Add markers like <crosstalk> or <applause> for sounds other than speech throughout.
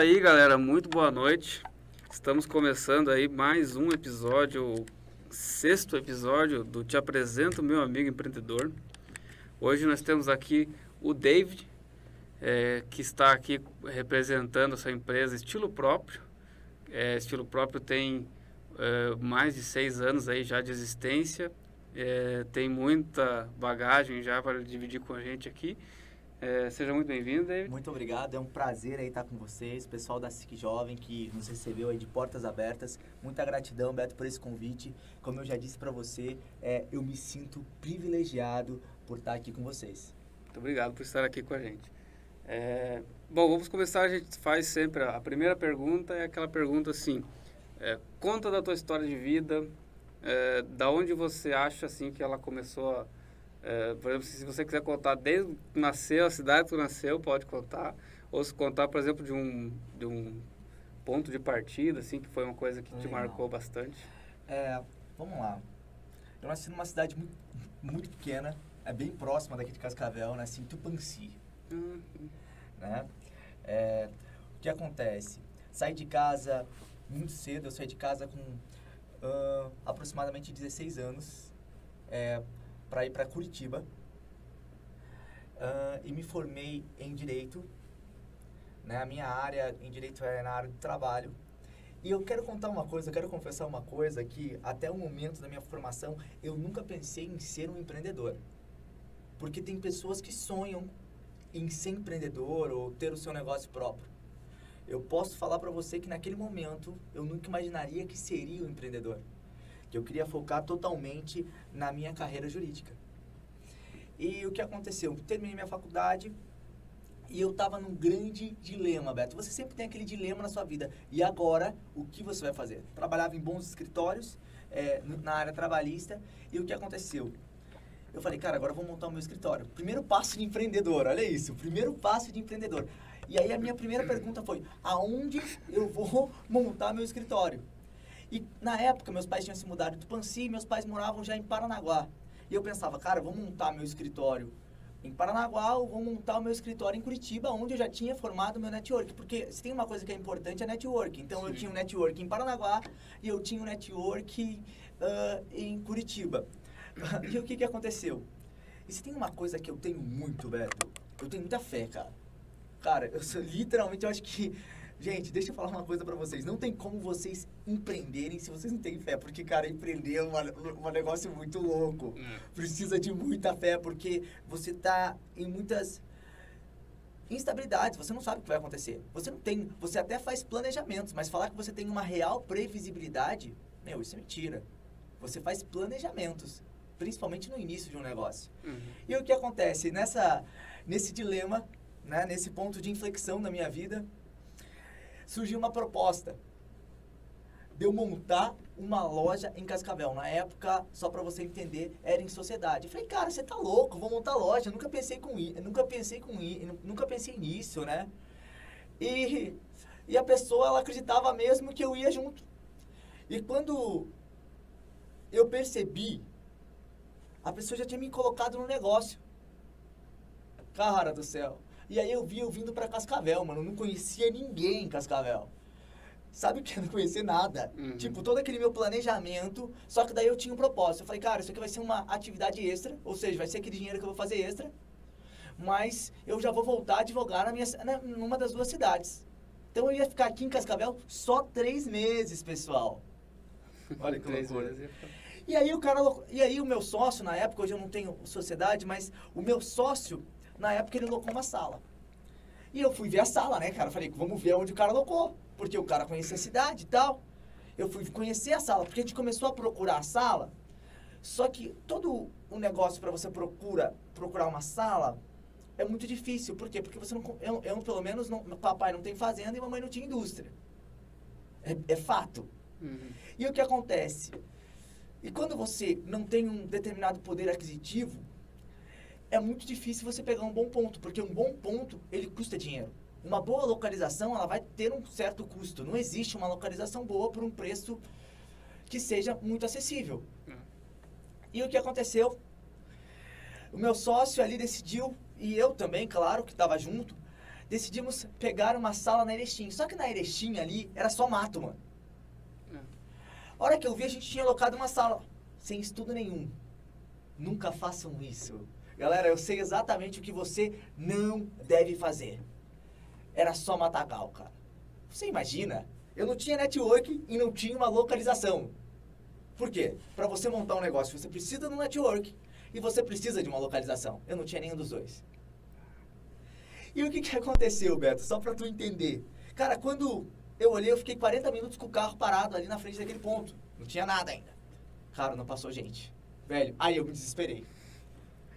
aí, galera. Muito boa noite. Estamos começando aí mais um episódio, o sexto episódio do Te Apresento Meu Amigo Empreendedor. Hoje nós temos aqui o David, é, que está aqui representando a sua empresa Estilo Próprio. É, Estilo Próprio tem é, mais de seis anos aí já de existência, é, tem muita bagagem já para dividir com a gente aqui. É, seja muito bem-vindo, David. Muito obrigado, é um prazer aí estar com vocês, pessoal da SIC Jovem que nos recebeu aí de portas abertas. Muita gratidão, Beto, por esse convite. Como eu já disse para você, é, eu me sinto privilegiado por estar aqui com vocês. Muito obrigado por estar aqui com a gente. É, bom, vamos começar. A gente faz sempre a primeira pergunta é aquela pergunta assim: é, conta da tua história de vida, é, da onde você acha assim que ela começou a é, por exemplo, se você quiser contar desde que nasceu, a cidade que nasceu, pode contar. Ou se contar, por exemplo, de um, de um ponto de partida, assim, que foi uma coisa que te marcou bastante. É, vamos lá. Eu nasci numa cidade muito, muito pequena, é bem próxima daqui de Cascavel, nasci em Tupanci. Uhum. Né? É, o que acontece? Saí de casa muito cedo, eu saí de casa com uh, aproximadamente 16 anos. É, para ir para Curitiba uh, e me formei em direito. Né? A minha área em direito é na área do trabalho. E eu quero contar uma coisa, eu quero confessar uma coisa que até o momento da minha formação eu nunca pensei em ser um empreendedor. Porque tem pessoas que sonham em ser empreendedor ou ter o seu negócio próprio. Eu posso falar para você que naquele momento eu nunca imaginaria que seria um empreendedor eu queria focar totalmente na minha carreira jurídica. E o que aconteceu? Terminei minha faculdade e eu estava num grande dilema, Beto. Você sempre tem aquele dilema na sua vida. E agora, o que você vai fazer? Trabalhava em bons escritórios, é, na área trabalhista, e o que aconteceu? Eu falei, cara, agora eu vou montar o meu escritório. Primeiro passo de empreendedor, olha isso, primeiro passo de empreendedor. E aí a minha primeira pergunta foi, aonde eu vou <laughs> montar meu escritório? E na época, meus pais tinham se mudado de Tupanci e meus pais moravam já em Paranaguá. E eu pensava, cara, vou montar meu escritório em Paranaguá ou vou montar o meu escritório em Curitiba, onde eu já tinha formado meu network. Porque se tem uma coisa que é importante, é network. Então, Sim. eu tinha um network em Paranaguá e eu tinha um network uh, em Curitiba. <coughs> e o que, que aconteceu? E se tem uma coisa que eu tenho muito, Beto, eu tenho muita fé, cara. Cara, eu sou literalmente, eu acho que Gente, deixa eu falar uma coisa para vocês. Não tem como vocês empreenderem se vocês não têm fé. Porque, cara, empreender é um, um negócio muito louco. É. Precisa de muita fé, porque você tá em muitas instabilidades. Você não sabe o que vai acontecer. Você não tem... Você até faz planejamentos, mas falar que você tem uma real previsibilidade... Meu, isso é mentira. Você faz planejamentos. Principalmente no início de um negócio. Uhum. E o que acontece? Nessa, nesse dilema, né, nesse ponto de inflexão na minha vida surgiu uma proposta de eu montar uma loja em Cascavel. Na época, só para você entender, era em sociedade. Eu falei, cara, você tá louco, vou montar loja. Nunca pensei com nunca pensei com nunca pensei nisso, né? E, e a pessoa ela acreditava mesmo que eu ia junto. E quando eu percebi, a pessoa já tinha me colocado no negócio. Cara do céu. E aí eu vi eu vindo para Cascavel, mano. Eu não conhecia ninguém em Cascavel. Sabe que <laughs> eu não conhecia nada. Uhum. Tipo, todo aquele meu planejamento. Só que daí eu tinha um propósito. Eu falei, cara, isso aqui vai ser uma atividade extra. Ou seja, vai ser aquele dinheiro que eu vou fazer extra. Mas eu já vou voltar a advogar na minha, na, numa das duas cidades. Então eu ia ficar aqui em Cascavel só três meses, pessoal. <laughs> Olha que loucura. E aí o cara, e aí o meu sócio na época, hoje eu não tenho sociedade, mas o meu sócio na época ele locou uma sala. E eu fui ver a sala, né, cara? Falei, vamos ver onde o cara locou. Porque o cara conhecia a cidade e tal. Eu fui conhecer a sala, porque a gente começou a procurar a sala. Só que todo o negócio para você procura, procurar uma sala é muito difícil. Por quê? Porque você não. Eu, eu pelo menos, não, papai não tem fazenda e mamãe não tinha indústria. É, é fato. Uhum. E o que acontece? E quando você não tem um determinado poder aquisitivo, é muito difícil você pegar um bom ponto, porque um bom ponto, ele custa dinheiro. Uma boa localização, ela vai ter um certo custo. Não existe uma localização boa por um preço que seja muito acessível. Hum. E o que aconteceu? O meu sócio ali decidiu, e eu também, claro, que estava junto, decidimos pegar uma sala na Erechim. Só que na Erechim ali era só mato, mano. É. A hora que eu vi, a gente tinha alocado uma sala sem estudo nenhum. Nunca façam isso. Galera, eu sei exatamente o que você não deve fazer. Era só matagal, cara. Você imagina? Eu não tinha network e não tinha uma localização. Por quê? Para você montar um negócio, você precisa de um network e você precisa de uma localização. Eu não tinha nenhum dos dois. E o que, que aconteceu, Beto? Só para tu entender. Cara, quando eu olhei, eu fiquei 40 minutos com o carro parado ali na frente daquele ponto. Não tinha nada ainda. Cara, não passou gente. Velho, aí eu me desesperei.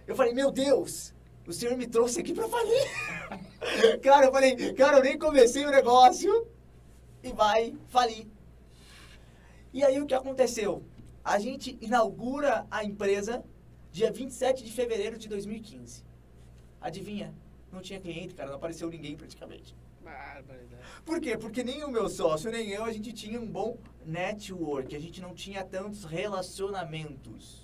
Eu falei, meu Deus, o senhor me trouxe aqui pra falir. <laughs> cara, eu falei, cara, eu nem comecei o negócio e vai falir. E aí o que aconteceu? A gente inaugura a empresa dia 27 de fevereiro de 2015. Adivinha? Não tinha cliente, cara, não apareceu ninguém praticamente. Barbaridade. Por quê? Porque nem o meu sócio, nem eu, a gente tinha um bom network, a gente não tinha tantos relacionamentos.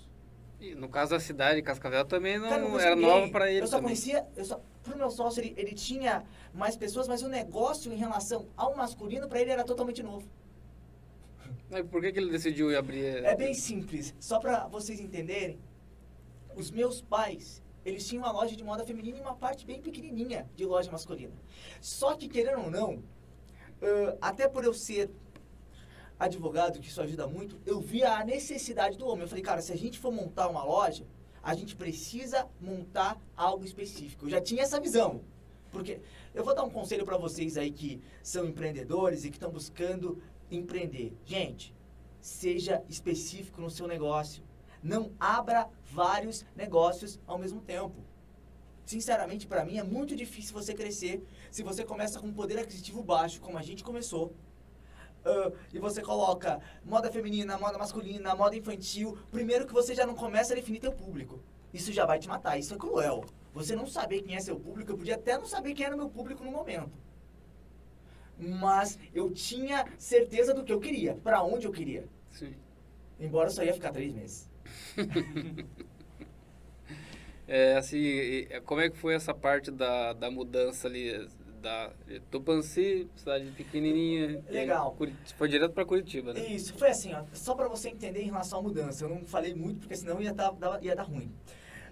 E no caso da cidade de Cascavel também não, Cara, conhecia era nova para ele Eu só também. conhecia, eu só, pro meu sócio, ele, ele tinha mais pessoas, mas o negócio em relação ao masculino, pra ele era totalmente novo. Mas por que, que ele decidiu abrir? É bem simples, só pra vocês entenderem, os meus pais, eles tinham uma loja de moda feminina e uma parte bem pequenininha de loja masculina. Só que, querendo ou não, ãh, até por eu ser advogado, que isso ajuda muito, eu via a necessidade do homem. Eu falei, cara, se a gente for montar uma loja, a gente precisa montar algo específico. Eu já tinha essa visão. Porque eu vou dar um conselho para vocês aí que são empreendedores e que estão buscando empreender. Gente, seja específico no seu negócio. Não abra vários negócios ao mesmo tempo. Sinceramente, para mim é muito difícil você crescer se você começa com um poder aquisitivo baixo, como a gente começou. Ah, e você coloca moda feminina, moda masculina, moda infantil. Primeiro que você já não começa a definir teu público. Isso já vai te matar, isso é cruel. Você não saber quem é seu público, eu podia até não saber quem era meu público no momento. Mas eu tinha certeza do que eu queria, para onde eu queria. Sim. Embora só ia ficar três meses. <laughs> É, assim, como é que foi essa parte da, da mudança ali da Tupanci, cidade pequenininha. Legal. Curit- Foi direto para Curitiba, né? Isso, foi assim, ó, só para você entender em relação à mudança. Eu não falei muito porque senão ia dar, ia dar ruim.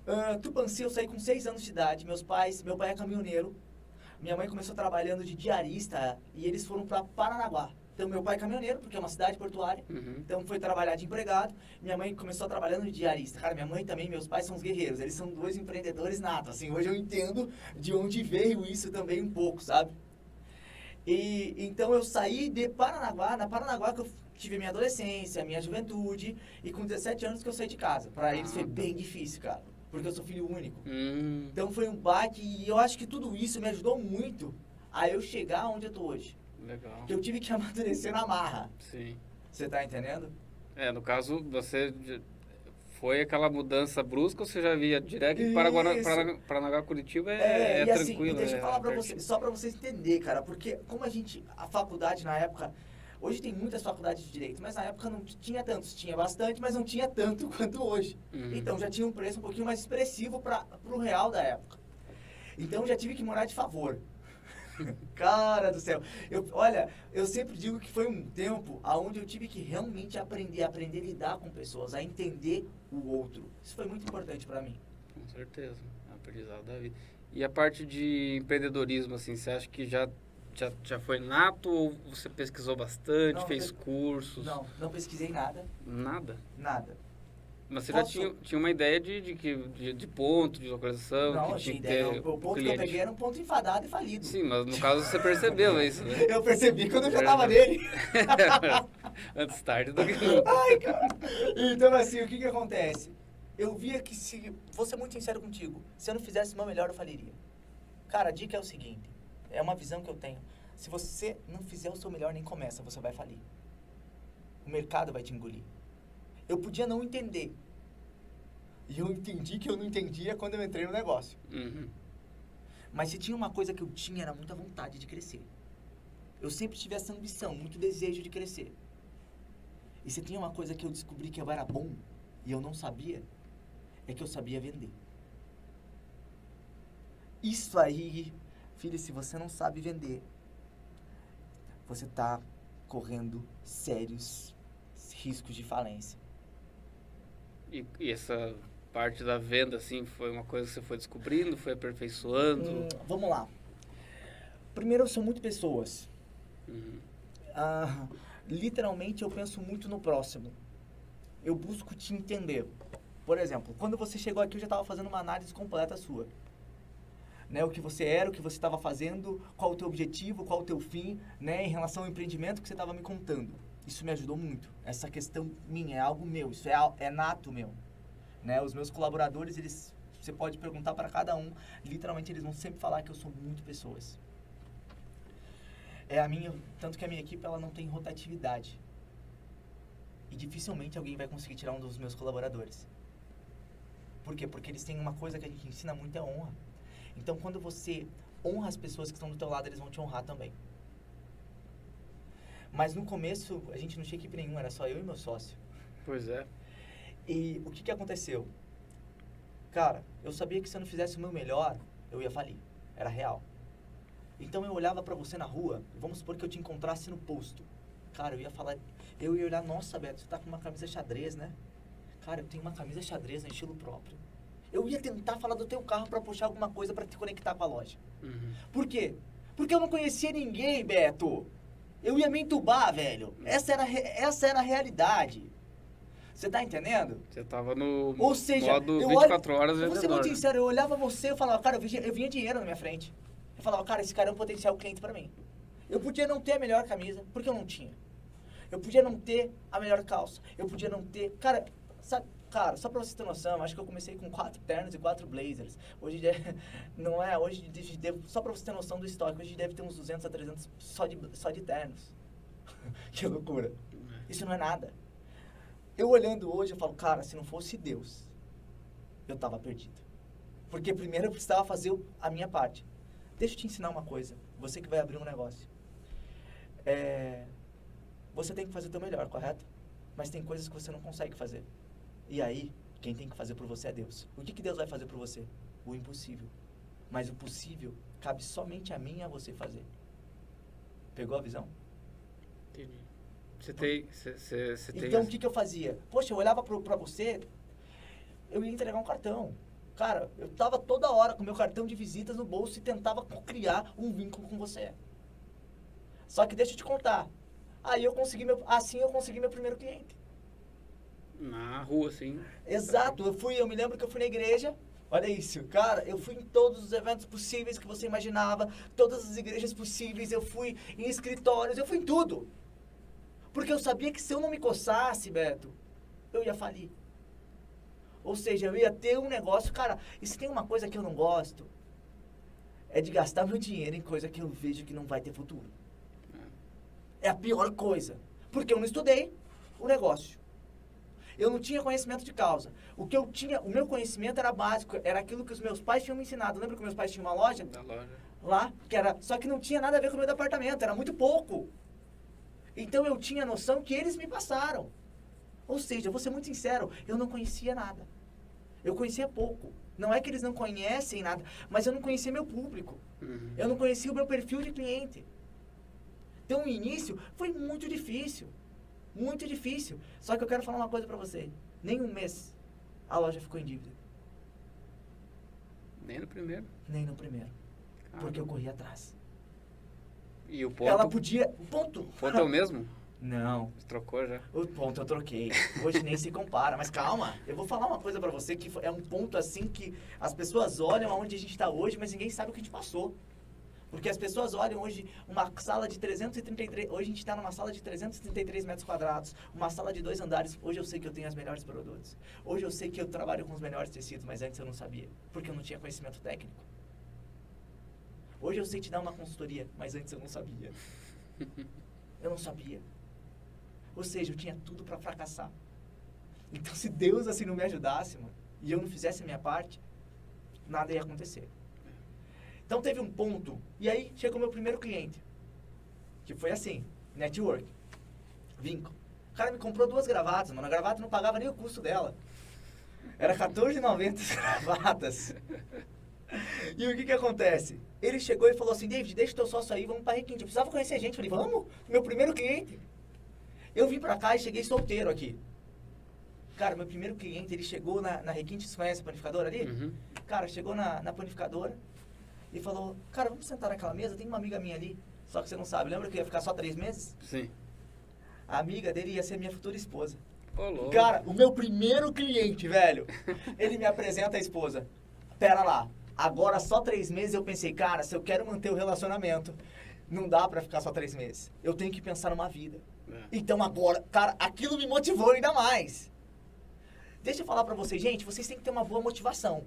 Uh, Tupanci, eu saí com seis anos de idade. Meus pais, meu pai é caminhoneiro. Minha mãe começou trabalhando de diarista e eles foram para Paranaguá. Então, meu pai é caminhoneiro, porque é uma cidade portuária. Uhum. Então, foi trabalhar de empregado. Minha mãe começou trabalhando de diarista. Cara, minha mãe também, meus pais são os guerreiros. Eles são dois empreendedores natos. Assim, hoje eu entendo de onde veio isso também um pouco, sabe? E então eu saí de Paranaguá, na Paranaguá que eu tive minha adolescência, minha juventude, e com 17 anos que eu saí de casa. Pra eles foi bem difícil, cara, porque eu sou filho único. Hum, Então foi um baque e eu acho que tudo isso me ajudou muito a eu chegar onde eu tô hoje. Legal. Que eu tive que <laughs> amadurecer na marra. Sim. Você tá entendendo? É, no caso, você foi aquela mudança brusca ou você já via direto que Paraguá, Isso. Paranaguá, Curitiba é, é e assim, tranquilo. deixa eu é falar pra pertinho. vocês, só pra vocês entenderem, cara, porque como a gente, a faculdade na época, hoje tem muitas faculdades de direito, mas na época não tinha tantos, tinha bastante, mas não tinha tanto <laughs> quanto hoje. Uhum. Então já tinha um preço um pouquinho mais expressivo para o real da época. Então já tive que morar de favor. <laughs> Cara do céu. Eu, olha, eu sempre digo que foi um tempo onde eu tive que realmente aprender, aprender a lidar com pessoas, a entender o outro. Isso foi muito importante para mim. Com certeza, é aprendizado da vida. E a parte de empreendedorismo, assim, você acha que já, já, já foi nato ou você pesquisou bastante, Não, fez eu- cursos? Não, não pesquisei nada, Nada? nada. Mas você Posso- já tinha, tinha uma ideia de, de, que, de, de ponto, de localização, Não, que tinha ideia. ter O, ponto que eu cliente. peguei era um ponto enfadado e falido. Sim, mas no caso você percebeu isso, né? <laughs> Eu percebi quando eu já tava nele. <laughs> Antes tarde do que. Ai, cara. Então, assim, o que que acontece? Eu via que se... Vou ser muito sincero contigo. Se eu não fizesse o meu melhor, eu faliria. Cara, a dica é o seguinte. É uma visão que eu tenho. Se você não fizer o seu melhor, nem começa, você vai falir. O mercado vai te engolir. Eu podia não entender. E eu entendi que eu não entendia quando eu entrei no negócio. Uhum. Mas se tinha uma coisa que eu tinha, era muita vontade de crescer. Eu sempre tive essa ambição, muito desejo de crescer. E se tinha uma coisa que eu descobri que eu era bom e eu não sabia, é que eu sabia vender. Isso aí Filho, se você não sabe vender, você está correndo sérios riscos de falência. E, e, essa parte da venda, assim, foi uma coisa que você foi descobrindo, foi aperfeiçoando? Hum, vamos lá. Primeiro, eu sou muito pessoas. Uhum. Ah, literalmente, eu penso muito no próximo. Eu busco te entender. Por exemplo, quando você chegou aqui, eu já estava fazendo uma análise completa sua. Né, o que você era, o que você estava fazendo, qual o teu objetivo, qual o teu fim, né, em relação ao empreendimento que você estava me contando. Isso me ajudou muito. Essa questão minha é algo meu, isso é, é nato meu. Né, os meus colaboradores, eles, você pode perguntar para cada um, literalmente eles vão sempre falar que eu sou muito pessoas. É a minha, tanto que a minha equipe ela não tem rotatividade. E dificilmente alguém vai conseguir tirar um dos meus colaboradores. Por quê? Porque eles têm uma coisa que a gente ensina muito é honra. Então, quando você honra as pessoas que estão do teu lado, eles vão te honrar também. Mas no começo, a gente não tinha equipe nenhuma, era só eu e meu sócio. Pois é. E o que, que aconteceu? Cara, eu sabia que se eu não fizesse o meu melhor, eu ia falir. Era real. Então eu olhava para você na rua, vamos supor que eu te encontrasse no posto. Cara, eu ia falar, eu ia olhar, nossa, Beto, você tá com uma camisa xadrez, né? Cara, eu tenho uma camisa xadrez no estilo próprio. Eu ia tentar falar do teu carro para puxar alguma coisa para te conectar com a loja. Uhum. Por quê? Porque eu não conhecia ninguém, Beto. Eu ia me entubar, velho. Essa era, essa era a realidade. Você tá entendendo? Você tava no Ou seja, modo 24 olho, horas Vou ser muito sincero, eu olhava você e falava, cara, eu vinha, eu vinha dinheiro na minha frente. Eu falava, cara, esse cara é um potencial cliente para mim. Eu podia não ter a melhor camisa, porque eu não tinha. Eu podia não ter a melhor calça. Eu podia não ter. Cara, sabe, cara, só pra você ter noção, acho que eu comecei com quatro ternos e quatro blazers. Hoje <laughs> não é, hoje deve, só pra você ter noção do estoque, hoje deve ter uns 200 a 300 só de, só de ternos. <laughs> que loucura. Isso não é nada. Eu olhando hoje, eu falo, cara, se não fosse Deus, eu tava perdido. Porque primeiro eu precisava fazer a minha parte. Deixa eu te ensinar uma coisa. Você que vai abrir um negócio. É, você tem que fazer o teu melhor, correto? Mas tem coisas que você não consegue fazer. E aí, quem tem que fazer por você é Deus. O que, que Deus vai fazer por você? O impossível. Mas o possível cabe somente a mim e a você fazer. Pegou a visão? Entendi. Você tem. Você, você então, o que, que eu fazia? Poxa, eu olhava para você, eu ia entregar um cartão. Cara, eu tava toda hora com meu cartão de visitas no bolso e tentava criar um vínculo com você. Só que deixa eu te contar. Aí eu consegui meu, assim eu consegui meu primeiro cliente. Na rua, sim. Exato. Eu fui, eu me lembro que eu fui na igreja. Olha isso, cara, eu fui em todos os eventos possíveis que você imaginava, todas as igrejas possíveis, eu fui em escritórios, eu fui em tudo. Porque eu sabia que se eu não me coçasse, Beto, eu ia falir. Ou seja, eu ia ter um negócio, cara, e se tem uma coisa que eu não gosto, é de gastar meu dinheiro em coisa que eu vejo que não vai ter futuro. É a pior coisa. Porque eu não estudei o negócio. Eu não tinha conhecimento de causa. O que eu tinha, o meu conhecimento era básico, era aquilo que os meus pais tinham me ensinado. Lembra que meus pais tinham uma loja? Da loja. Lá, que era, só que não tinha nada a ver com o meu departamento, era muito pouco. Então eu tinha noção que eles me passaram. Ou seja, vou ser muito sincero, eu não conhecia nada. Eu conhecia pouco. Não é que eles não conhecem nada, mas eu não conhecia meu público. Uhum. Eu não conhecia o meu perfil de cliente. Então, o início foi muito difícil. Muito difícil. Só que eu quero falar uma coisa para você. Nem um mês a loja ficou em dívida. Nem no primeiro? Nem no primeiro. Porque eu corri atrás. E o ponto? Ela podia... Ponto. O ponto é o mesmo? <laughs> Não. Você trocou já? O ponto eu troquei. Hoje nem se compara. Mas calma, eu vou falar uma coisa para você que é um ponto assim que as pessoas olham aonde a gente está hoje, mas ninguém sabe o que a gente passou. Porque as pessoas olham hoje uma sala de 333. Hoje a gente está numa sala de 333 metros quadrados, uma sala de dois andares. Hoje eu sei que eu tenho as melhores produtos. Hoje eu sei que eu trabalho com os melhores tecidos, mas antes eu não sabia, porque eu não tinha conhecimento técnico. Hoje eu sei te dar uma consultoria, mas antes eu não sabia. <laughs> Eu não sabia. Ou seja, eu tinha tudo para fracassar. Então, se Deus assim não me ajudasse, mano, e eu não fizesse a minha parte, nada ia acontecer. Então, teve um ponto, e aí chegou o meu primeiro cliente, que foi assim, network, vínculo. O cara me comprou duas gravatas, mano, a gravata não pagava nem o custo dela. Era R$14,90 as gravatas. E o que que acontece? Ele chegou e falou assim, David, deixa o teu sócio aí, vamos pra Requinte. Eu precisava conhecer a gente. Eu falei, vamos, meu primeiro cliente. Eu vim pra cá e cheguei solteiro aqui. Cara, meu primeiro cliente, ele chegou na, na Requinte, você conhece a panificadora ali? Uhum. Cara, chegou na, na panificadora e falou, cara, vamos sentar naquela mesa, tem uma amiga minha ali. Só que você não sabe, lembra que eu ia ficar só três meses? Sim. A amiga dele ia ser minha futura esposa. Ô, louco. Cara, o meu primeiro cliente, velho, ele me apresenta a esposa. Pera lá, agora só três meses eu pensei, cara, se eu quero manter o relacionamento, não dá pra ficar só três meses. Eu tenho que pensar numa vida. É. Então agora, cara, aquilo me motivou ainda mais. Deixa eu falar pra vocês, gente, vocês têm que ter uma boa motivação.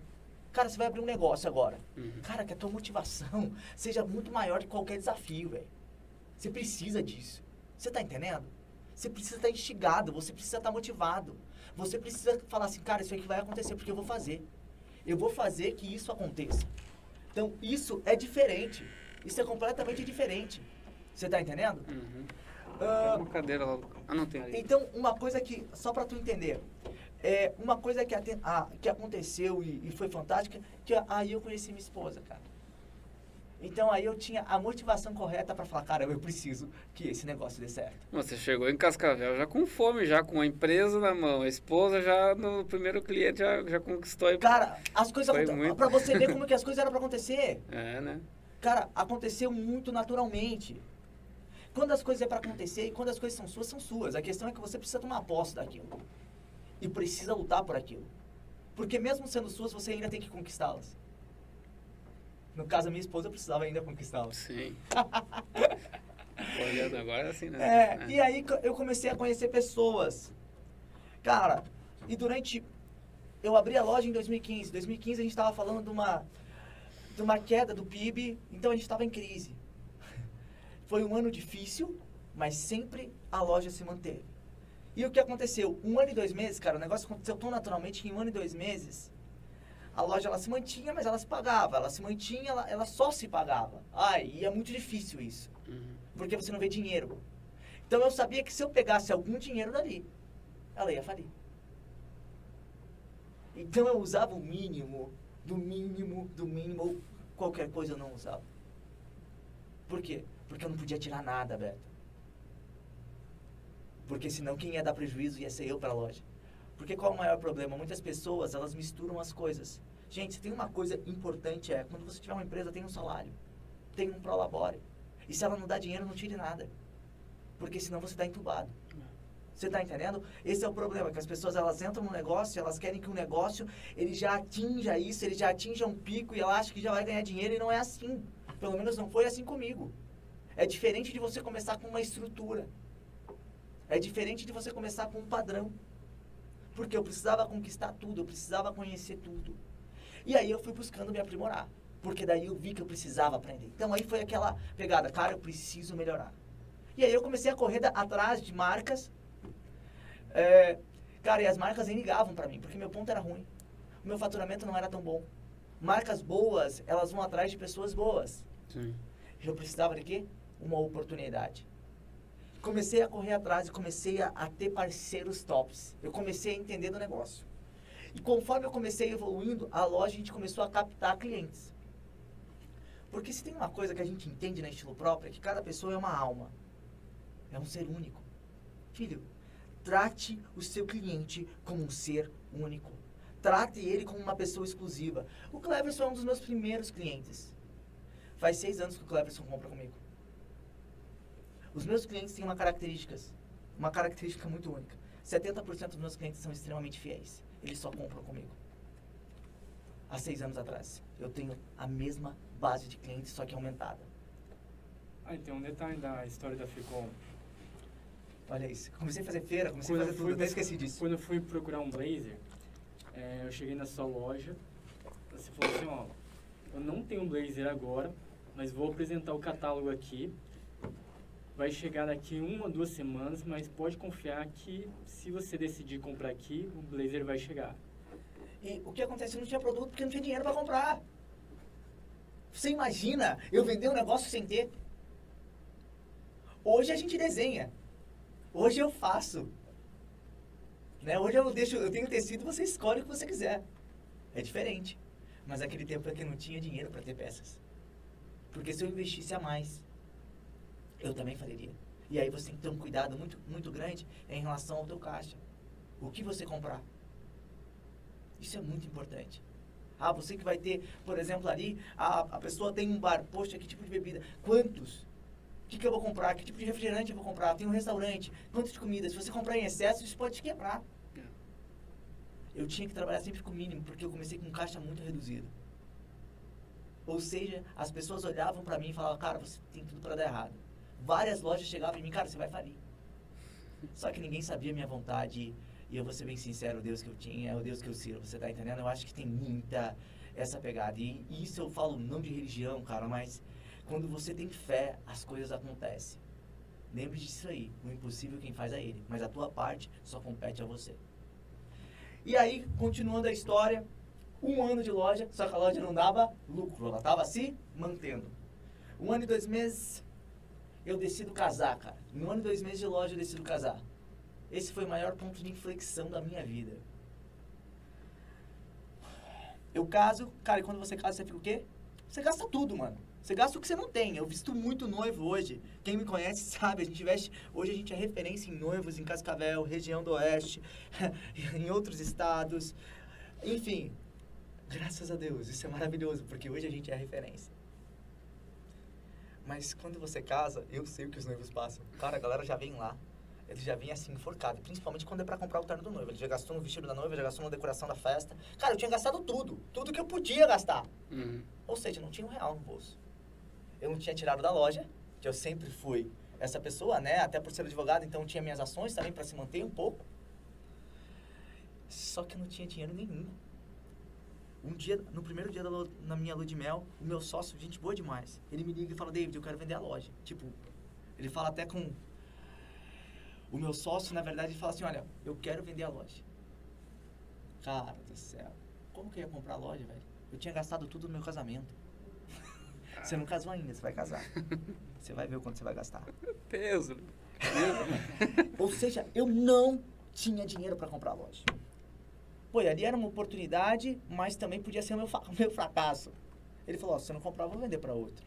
Cara, você vai abrir um negócio agora. Uhum. Cara, que a tua motivação seja muito maior que qualquer desafio, velho. Você precisa disso. Você tá entendendo? Você precisa estar instigado, você precisa estar motivado. Você precisa falar assim, cara, isso aqui vai acontecer porque eu vou fazer. Eu vou fazer que isso aconteça. Então, isso é diferente. Isso é completamente diferente. Você tá entendendo? Uhum. Tem uma cadeira lá. Ah, não tem ali. então, uma coisa que, só pra tu entender, é uma coisa que, aten- ah, que aconteceu e, e foi fantástica, que aí eu conheci minha esposa, cara. Então aí eu tinha a motivação correta pra falar, cara, eu preciso que esse negócio dê certo. Você chegou em Cascavel já com fome, já com a empresa na mão. A esposa já no primeiro cliente já, já conquistou. Cara, as coisas Foi aconte- muito. pra você ver como que as coisas eram pra acontecer. <laughs> É, né? Cara, aconteceu muito naturalmente. Quando as coisas é pra acontecer e quando as coisas são suas, são suas. A questão é que você precisa tomar posse daquilo. E precisa lutar por aquilo. Porque mesmo sendo suas, você ainda tem que conquistá-las. No caso, a minha esposa precisava ainda conquistá-las. Sim. <laughs> Olhando agora assim, né? É, e aí eu comecei a conhecer pessoas. Cara, e durante. Eu abri a loja em 2015. 2015 a gente estava falando de uma, de uma queda do PIB, então a gente estava em crise. <laughs> Foi um ano difícil, mas sempre a loja se manteve. E o que aconteceu? Um ano e dois meses, cara, o negócio aconteceu tão naturalmente que em um ano e dois meses a loja ela se mantinha, mas ela se pagava. Ela se mantinha, ela, ela só se pagava. Ai, e é muito difícil isso Uhum. porque você não vê dinheiro. Então eu sabia que se eu pegasse algum dinheiro dali, ela ia falir. Então eu usava o mínimo, do mínimo, do mínimo, ou qualquer coisa eu não usava. Por quê? Porque eu não podia tirar nada, Beto. Porque senão quem ia dar prejuízo ia ser eu para a loja. Porque qual é o maior problema? Muitas pessoas, elas misturam as coisas. Gente, tem uma coisa importante é, quando você tiver uma empresa, tem um salário, tem um prolabore. E se ela não dá dinheiro, não tire nada. Porque senão você está entubado. Você está entendendo? Esse é o problema, que as pessoas elas entram no negócio, elas querem que o negócio ele já atinja isso, ele já atinja um pico e ela acha que já vai ganhar dinheiro e não é assim. Pelo menos não foi assim comigo. É diferente de você começar com uma estrutura. É diferente de você começar com um padrão. Porque eu precisava conquistar tudo, eu precisava conhecer tudo. E aí eu fui buscando me aprimorar. Porque daí eu vi que eu precisava aprender. Então aí foi aquela pegada, cara, eu preciso melhorar. E aí eu comecei a correr atrás de marcas. É, cara, e as marcas nem ligavam pra mim, porque meu ponto era ruim. O meu faturamento não era tão bom. Marcas boas, elas vão atrás de pessoas boas. Sim. Eu precisava de quê? Uma oportunidade. Comecei a correr atrás e comecei a, a ter parceiros tops. Eu comecei a entender do negócio. E conforme eu comecei evoluindo, a loja a gente começou a captar clientes. Porque se tem uma coisa que a gente entende na estilo próprio, é que cada pessoa é uma alma. É um ser único. Filho, trate o seu cliente como um ser único. Trate ele como uma pessoa exclusiva. O Cleverson é um dos meus primeiros clientes. Faz seis anos que o Cleverson compra comigo. Os meus clientes têm uma características, uma característica muito única. 70% dos meus clientes são extremamente fiéis. Eles só compram comigo. Há seis anos atrás, eu tenho a mesma base de clientes, só que aumentada. Ah, tem um detalhe da história da Ficom. Olha isso. Comecei a fazer feira, comecei Quando a fazer tudo, até esqueci disso. Quando eu fui procurar um blazer, é, eu cheguei na sua loja, você falou assim, ó, eu não tenho um blazer agora, mas vou apresentar o catálogo aqui. Vai chegar daqui uma, duas semanas, mas pode confiar que se você decidir comprar aqui, o blazer vai chegar. E o que acontece? Não tinha produto porque não tinha dinheiro para comprar. Você imagina eu vender um negócio sem ter? Hoje a gente desenha. Hoje eu faço. Né? Hoje eu deixo, eu tenho tecido, você escolhe o que você quiser. É diferente. Mas aquele tempo é que não tinha dinheiro para ter peças. Porque se eu investisse a mais, eu também faliria. E aí você tem que ter um cuidado muito, muito grande em relação ao teu caixa. O que você comprar. Isso é muito importante. Ah, você que vai ter, por exemplo, ali, a, a pessoa tem um bar, poxa, que tipo de bebida? Quantos? O que, que eu vou comprar? Que tipo de refrigerante eu vou comprar? Tem um restaurante, quanto de comida? Se você comprar em excesso, isso pode te quebrar. É. Eu tinha que trabalhar sempre com o mínimo, porque eu comecei com um caixa muito reduzido. Ou seja, as pessoas olhavam para mim e falavam, cara, você tem tudo para dar errado. Várias lojas chegavam em mim, cara, você vai falir. Só que ninguém sabia a minha vontade. E eu vou ser bem sincero, o Deus que eu tinha é o Deus que eu sirvo, você tá entendendo? Eu acho que tem muita essa pegada. E isso eu falo não de religião, cara, mas quando você tem fé, as coisas acontecem. Lembre disso aí. O impossível quem faz é ele. Mas a tua parte só compete a você. E aí, continuando a história, um ano de loja, só que a loja não dava lucro, ela estava se mantendo. Um ano e dois meses, eu decido casar, cara. Um ano e dois meses de loja, eu decido casar. Esse foi o maior ponto de inflexão da minha vida. Eu caso, cara, e quando você casa, você fica o quê? Você gasta tudo, mano. Você gasta o que você não tem. Eu visto muito noivo hoje. Quem me conhece <laughs> sabe, a gente veste. Hoje a gente é referência em noivos em Cascavel, região do Oeste, <laughs> em outros estados. Enfim, graças a Deus, isso é maravilhoso, porque hoje a gente é referência. Mas quando você casa, eu sei o que os noivos passam. Cara, a galera já vem lá. Ele já vem assim, enforcado. Principalmente quando é pra comprar o terno do noivo. Ele já gastou no vestido da noiva, já gastou na decoração da festa. Cara, eu tinha gastado tudo. Tudo que eu podia gastar. Uhum. Ou seja, não tinha um real no bolso. Eu não tinha tirado da loja, que eu sempre fui essa pessoa, né? Até por ser advogado, então tinha minhas ações também para se manter um pouco. Só que eu não tinha dinheiro nenhum. Um dia, no primeiro dia da lua- na minha lua de mel, o meu sócio, gente boa demais, ele me liga e fala, David, eu quero vender a loja. Tipo, ele fala até com... O meu sócio, na verdade, ele fala assim, olha, eu quero vender a loja. Cara do céu, como que eu ia comprar a loja, velho? Eu tinha gastado tudo no meu casamento. <laughs> Você não casou ainda, você vai casar. <laughs> Você vai ver o quanto você vai gastar. Peso. <laughs> Ou seja, eu não tinha dinheiro para comprar a loja. Pô, ali era uma oportunidade, mas também podia ser o meu, <laughs> o meu fracasso. Ele falou, ó, se você não comprar, eu vou vender para outro.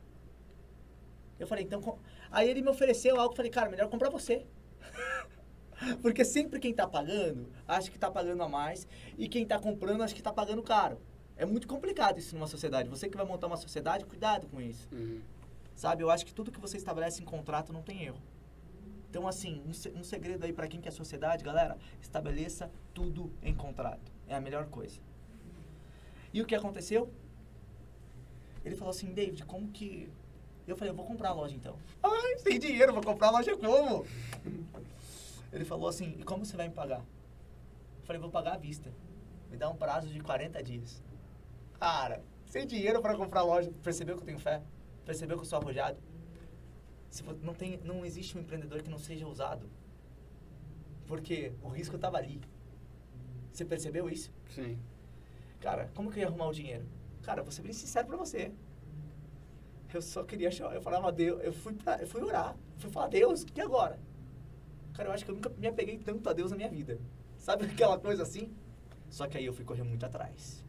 Eu falei, então... com- Aí ele me ofereceu algo, eu falei, cara, melhor comprar você. <laughs> Porque sempre quem tá pagando, acha que tá pagando a mais, e quem tá comprando, acha que tá pagando caro. É muito complicado isso numa sociedade. Você que vai montar uma sociedade, cuidado com isso. Uhum. Sabe, eu acho que tudo que você estabelece em contrato não tem erro. Então, assim, um, se- segredo aí pra quem quer sociedade, galera, estabeleça tudo em contrato. É a melhor coisa. E o que aconteceu? Ele falou assim, David, como que... Eu falei, eu vou comprar a loja então. Ai, sem dinheiro, vou comprar a loja como? Ele falou assim, e como você vai me pagar? Eu falei, vou pagar à vista. Me dá um prazo de 40 dias. Cara, sem dinheiro para comprar a loja. Percebeu que eu tenho fé? Percebeu que eu sou arrojado? Se vo- não, tem, não existe um empreendedor que não seja ousado. Porque o risco estava ali. Você percebeu isso? Sim. Cara, como que eu ia arrumar o dinheiro? Cara, vou ser bem sincero pra você. Eu só queria chorar. Eu falava, Deus, eu fui, pra, eu fui orar. Fui falar, Deus, e agora? Cara, eu acho que eu nunca me apeguei tanto a Deus na minha vida. Sabe <laughs> aquela coisa assim? Só que aí eu fui correr muito atrás.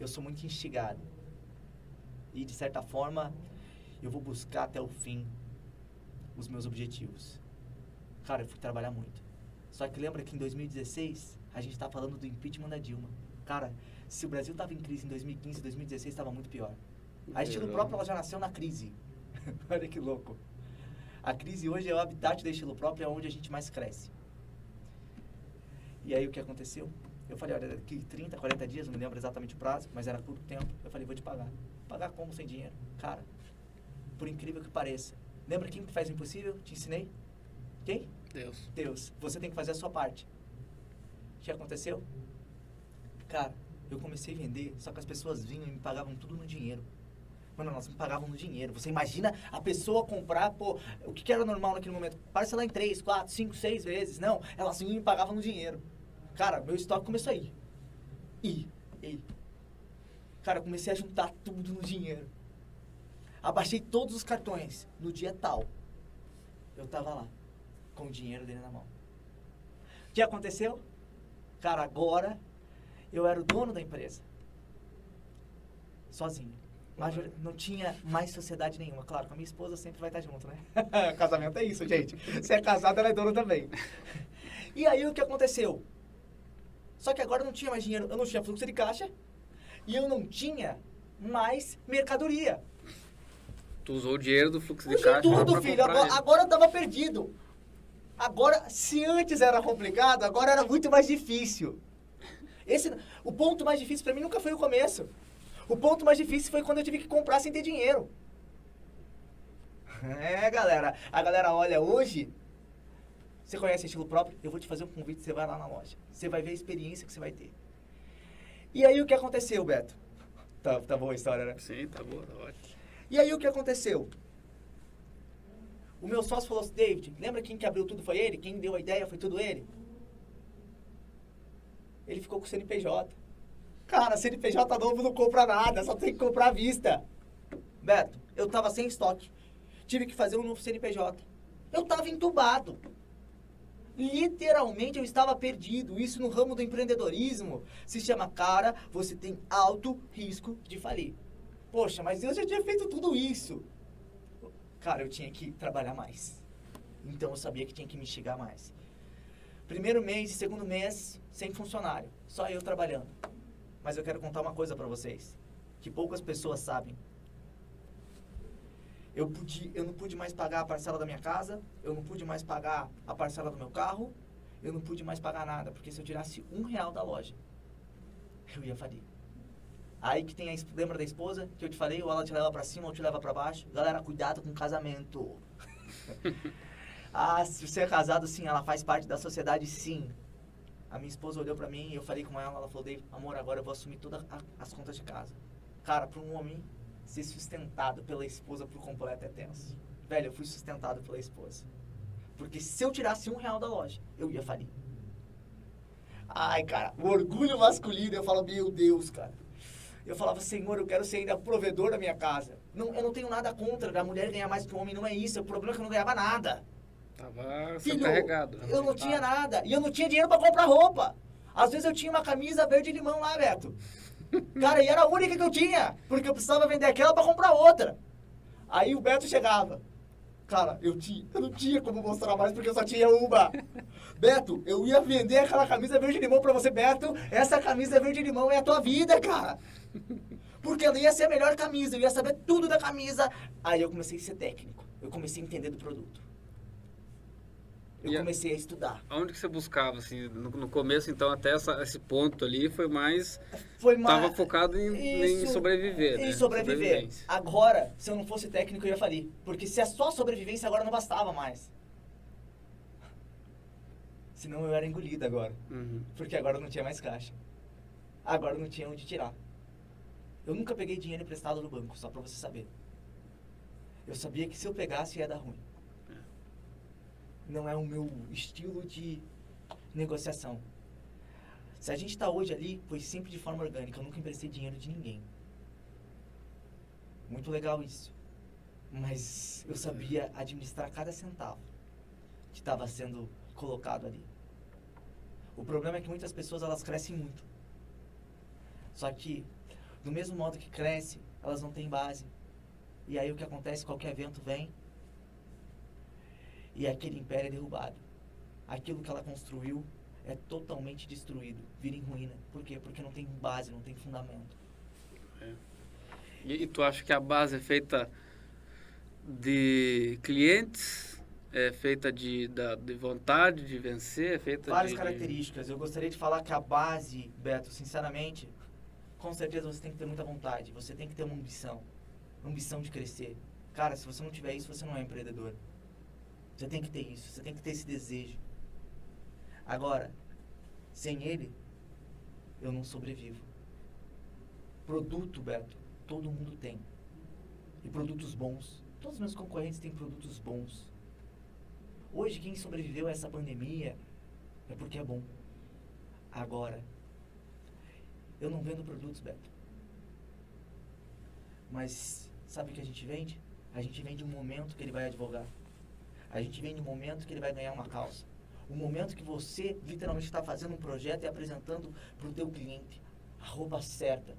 Eu sou muito instigado. E de certa forma, eu vou buscar até o fim os meus objetivos. Cara, eu fui trabalhar muito. Só que lembra que em 2016 a gente tá falando do impeachment da Dilma. Cara, se o Brasil tava em crise em 2015, 2016 estava muito pior. A estilo próprio já nasceu na crise. <laughs> Olha que louco. A crise hoje é o habitat da estilo próprio, é onde a gente mais cresce. E aí o que aconteceu? Eu falei, olha, daqui 30, 40 dias, não me lembro exatamente o prazo, mas era curto tempo. Eu falei, vou te pagar. Pagar como sem dinheiro? Cara, por incrível que pareça. Lembra quem que faz o impossível? Te ensinei? Quem? Deus. Deus, você tem que fazer a sua parte. Que aconteceu? Cara, eu comecei a vender, só que as pessoas vinham e me pagavam tudo no dinheiro. Mano, elas me pagavam no dinheiro. Você imagina a pessoa comprar, pô, o que, era normal naquele momento? Parcelar em 3, 4, 5, 6 vezes. Não, elas vinham e me pagavam no dinheiro. Cara, meu estoque começou a ir. Ir, ir. Cara, comecei a juntar tudo no dinheiro. Abaixei todos os cartões. No dia tal, eu tava lá, com o dinheiro dele na mão. O que aconteceu? Cara, agora eu era o dono da empresa. sozinho. Major- não tinha mais sociedade nenhuma. Claro, com a minha esposa sempre vai estar junto, né? <laughs> Casamento é isso, gente. Se é casado, ela é dona também. E aí o que aconteceu? Só que agora eu não tinha mais dinheiro, eu não tinha fluxo de caixa e eu não tinha mais mercadoria. Tu usou o dinheiro do fluxo de Usei caixa tudo, filho. Agora, agora eu tava perdido. Agora, se antes era complicado, agora era muito mais difícil. Esse, o ponto mais difícil pra mim nunca foi o começo. O ponto mais difícil foi quando eu tive que comprar sem ter dinheiro. É, galera. A galera olha hoje. Você conhece estilo próprio? Eu vou te fazer um convite, você vai lá na loja. Você vai ver a experiência que você vai ter. E aí o que aconteceu, Beto? Tá, tá boa a história, né? Sim, tá boa, tá ótimo. E aí o que aconteceu? O meu sócio falou assim, David, lembra quem que abriu tudo foi ele? Quem deu a ideia foi tudo ele? Ele ficou com o CNPJ. Cara, CNPJ novo não compra nada, só tem que comprar à vista. Beto, eu tava sem estoque. Tive que fazer um novo CNPJ. Eu tava entubado. Literalmente eu estava perdido. Isso no ramo do empreendedorismo se chama, cara, você tem alto risco de falir. Poxa, mas eu já tinha feito tudo isso. Cara, eu tinha que trabalhar mais. Então eu sabia que tinha que me instigar mais. Primeiro mês e segundo mês, sem funcionário. Só eu trabalhando. Mas eu quero contar uma coisa pra vocês. Que poucas pessoas sabem. Eu, pude, eu não pude mais pagar a parcela da minha casa. Eu não pude mais pagar a parcela do meu carro. Eu não pude mais pagar nada. Porque se eu tirasse um real da loja, eu ia falir. Aí que tem a, lembra da esposa que eu te falei, ou ela te leva pra cima ou te leva pra baixo. Galera, cuidado com o casamento. <laughs> ah, se você é casado, sim, ela faz parte da sociedade, sim. A minha esposa olhou pra mim e eu falei com ela, ela falou, Dave, amor, agora eu vou assumir todas as contas de casa. Cara, pra um homem ser sustentado pela esposa por completo é tenso. Velho, eu fui sustentado pela esposa. Porque se eu tirasse um real da loja, eu ia falir. Ai, cara, o orgulho masculino, eu falo, meu Deus, cara. Eu falava, Senhor, eu quero ser ainda provedor da minha casa. Não, eu não tenho nada contra da mulher ganhar mais que o homem, não é isso. O problema é que eu não ganhava nada. Tava Filho, sobrecarregado. né? eu não tinha nada. E eu não tinha dinheiro pra comprar roupa. Às vezes eu tinha uma camisa verde limão lá, Beto. <laughs> Cara, e era a única que eu tinha. Porque eu precisava vender aquela pra comprar outra. Aí o Beto chegava. Cara, eu, tinha, eu não tinha como mostrar mais porque eu só tinha uma. <laughs> Beto, eu ia vender aquela camisa verde limão pra você, Beto. Essa camisa verde limão é a tua vida, cara. Porque ela ia ser a melhor camisa, eu ia saber tudo da camisa. Aí eu comecei a ser técnico. Eu comecei a entender do produto. Eu E a- comecei a estudar. Aonde que você buscava, assim, no, no começo, então, até essa- esse ponto ali, foi mais... Foi mais... Tava focado em, em Isso, sobreviver, né? Em sobreviver. Sobrevivência. Agora, se eu não fosse técnico, eu ia falir. Porque se é só sobrevivência, agora não bastava mais. Senão eu era engolido agora. Uhum. Porque agora não tinha mais caixa. Agora não tinha onde tirar. Eu nunca peguei dinheiro emprestado no banco, só pra você saber. Eu sabia que se eu pegasse ia dar ruim. Não é o meu estilo de negociação. Se a gente tá hoje ali, foi sempre de forma orgânica. Eu nunca emprestei dinheiro de ninguém. Muito legal isso. Mas eu sabia administrar cada centavo que estava sendo colocado ali. O problema é que muitas pessoas elas crescem muito. Só que do mesmo modo que cresce, elas não têm base. E aí o que acontece? Qualquer vento vem e aquele império é derrubado. Aquilo que ela construiu é totalmente destruído, vira em ruína. Por quê? Porque não tem base, não tem fundamento. E, e tu acha que a base é feita de clientes? É feita de, da, de vontade de vencer? É feita Várias de... características. Eu gostaria de falar que a base, Beto, sinceramente, com certeza você tem que ter muita vontade, você tem que ter uma ambição. Ambição de crescer. Cara, se você não tiver isso, você não é empreendedor. Você tem que ter isso, você tem que ter esse desejo. Agora, sem ele, eu não sobrevivo. Produto, Beto, todo mundo tem. E produtos bons. Todos os meus concorrentes têm produtos bons. Hoje, quem sobreviveu a essa pandemia é porque é bom. Agora, eu não vendo produtos, Beto. Mas sabe o que a gente vende? A gente vende um momento que ele vai advogar. A gente vende um momento que ele vai ganhar uma causa. O momento que você literalmente está fazendo um projeto e apresentando para o teu cliente a roupa certa.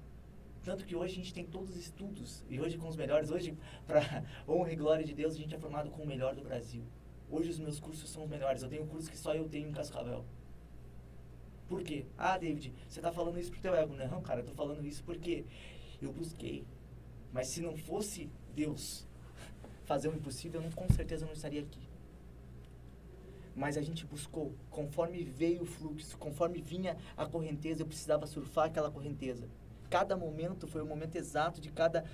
Tanto que hoje a gente tem todos os estudos, e hoje com os melhores, hoje, para <laughs> honra e glória de Deus, a gente é formado com o melhor do Brasil. Hoje os meus cursos são os melhores. Eu tenho um curso que só eu tenho em Cascavel. Por quê? Ah, David, você está falando isso pro teu ego. Não, cara, eu tô falando isso porque eu busquei. Mas se não fosse Deus fazer o impossível, eu não, com certeza não estaria aqui. Mas a gente buscou, conforme veio o fluxo, conforme vinha a correnteza, eu precisava surfar aquela correnteza. Cada momento foi o momento exato de cada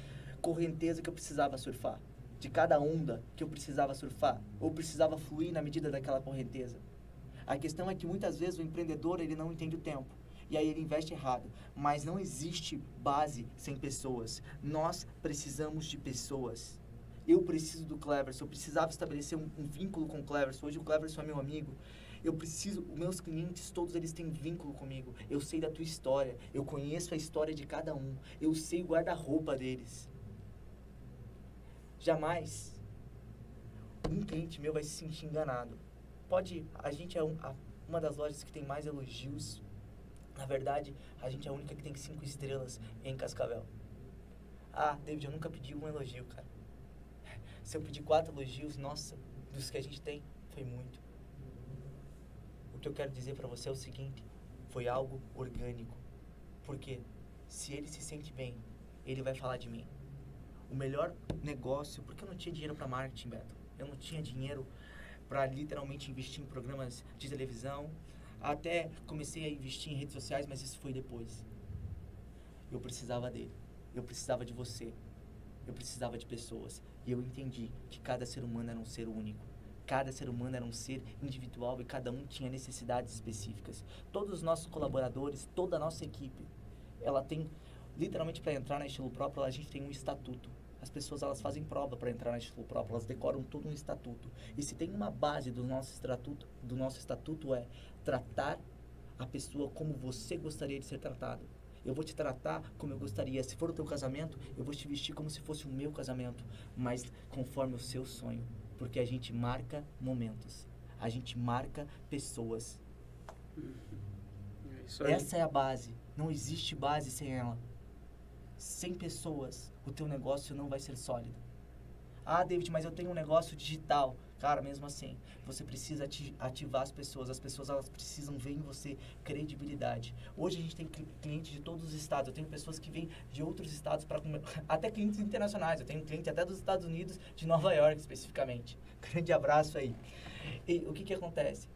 correnteza que eu precisava surfar, de cada onda que eu precisava surfar, ou precisava fluir na medida daquela correnteza. A questão é que muitas vezes o empreendedor ele não entende o tempo e aí ele investe errado. Mas não existe base sem pessoas. Nós precisamos de pessoas. Eu preciso do Cleverson, eu precisava estabelecer um, um vínculo com o Cleverson. Hoje o Cleverson é meu amigo. Eu preciso, os meus clientes, todos eles têm vínculo comigo. Eu sei da tua história, eu conheço a história de cada um. Eu sei o guarda-roupa deles. Jamais um cliente meu vai se sentir enganado pode. A gente é um, a, uma das lojas que tem mais elogios. Na verdade, a gente é a única que tem cinco estrelas em Cascavel. Ah, David, eu nunca pedi um elogio, cara. Se eu pedir quatro elogios, nossa, dos que a gente tem, foi muito. O que eu quero dizer para você é o seguinte: foi algo orgânico. Porque se ele se sente bem, ele vai falar de mim. O melhor negócio, porque eu não tinha dinheiro para marketing, Beto. Eu não tinha dinheiro para literalmente investir em programas de televisão. Até comecei a investir em redes sociais, mas isso foi depois. Eu precisava dele. Eu precisava de você. Eu precisava de pessoas. E eu entendi que cada ser humano era um ser único. Cada ser humano era um ser individual e cada um tinha necessidades específicas. Todos os nossos colaboradores, toda a nossa equipe, ela tem, literalmente para entrar na estilo próprio, a gente tem um estatuto as pessoas elas fazem prova para entrar na estilo próprio, elas decoram todo um estatuto. E se tem uma base do nosso estatuto, do nosso estatuto é tratar a pessoa como você gostaria de ser tratado. Eu vou te tratar como eu gostaria. Se for o teu casamento, eu vou te vestir como se fosse o meu casamento, mas conforme o seu sonho, porque a gente marca momentos. A gente marca pessoas. É Essa é a base. Não existe base sem ela. Sem pessoas, o teu negócio não vai ser sólido. Ah, David, mas eu tenho um negócio digital. Cara, mesmo assim, você precisa ativar as pessoas. As pessoas elas precisam ver em você credibilidade. Hoje a gente tem clientes de todos os estados. Eu tenho pessoas que vêm de outros estados para <laughs> até clientes internacionais. Eu tenho cliente até dos Estados Unidos, de Nova York especificamente. <laughs> Grande abraço aí. E o que que acontece?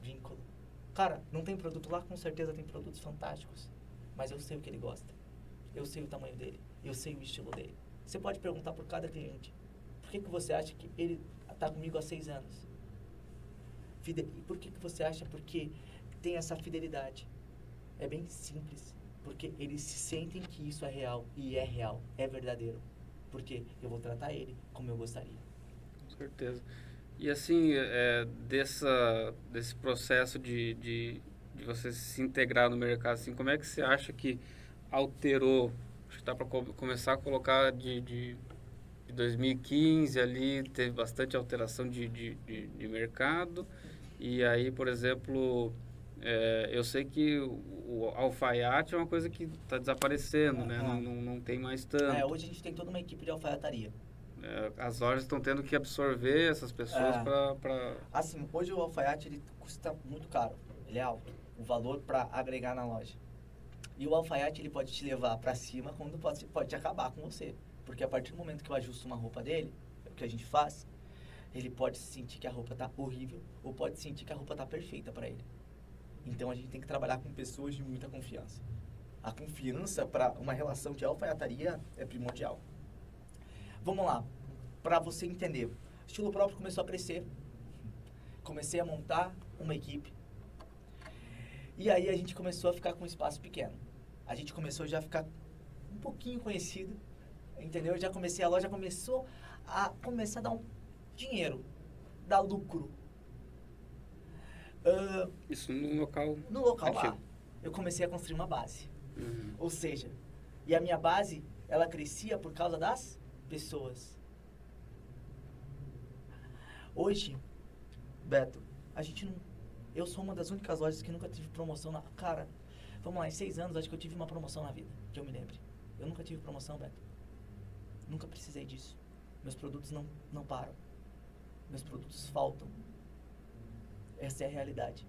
Vínculo. Cara, não tem produto lá, com certeza tem produtos fantásticos. Mas eu sei o que ele gosta. Eu sei o tamanho dele. Eu sei o estilo dele. Você pode perguntar por cada cliente. Que, que você acha que ele está comigo há seis anos? Fide e por que, que você acha porque tem essa fidelidade? É bem simples. Porque eles se sentem que isso é real. E é real. É verdadeiro. Porque eu vou tratar ele como eu gostaria. Com certeza. E assim, é, dessa, desse processo de, de, de você se integrar no mercado, assim, como é que você acha que alterou acho que dá para co começar a colocar de, de, de, 2015 ali, teve bastante alteração de, de, de, de mercado. E aí, por exemplo, é, eu sei que o, o alfaiate é uma coisa que está desaparecendo, uhum. né? Não, não, não, tem mais tanto. É, hoje a gente tem toda uma equipe de alfaiataria. É, as lojas estão tendo que absorver essas pessoas é. para... Assim, hoje o alfaiate ele custa muito caro, ele é alto. O valor para agregar na loja. E o alfaiate ele pode te levar para cima quando pode, pode acabar com você. Porque a partir do momento que eu ajusto uma roupa dele, é o que a gente faz, ele pode sentir que a roupa tá horrível ou pode sentir que a roupa tá perfeita para ele. Então a gente tem que trabalhar com pessoas de muita confiança. A confiança para uma relação de alfaiataria é primordial. Vamos lá, para você entender. Estilo próprio começou a crescer. Comecei a montar uma equipe. E aí a gente começou a ficar com um espaço pequeno a gente começou já a ficar um pouquinho conhecido, entendeu? Já comecei, a loja começou a começar a dar um dinheiro, dar lucro. Uh, Isso no local No local ativo. lá. Eu comecei a construir uma base. Uhum. Ou seja, e a minha base, ela crescia por causa das pessoas. Hoje, Beto, a gente não... Eu sou uma das únicas lojas que nunca tive promoção na... Cara, Vamos lá, em seis anos, acho que eu tive uma promoção na vida, que eu me lembre. Eu nunca tive promoção, Beto. Nunca precisei disso. Meus produtos não, não param. Meus produtos faltam. Essa é a realidade.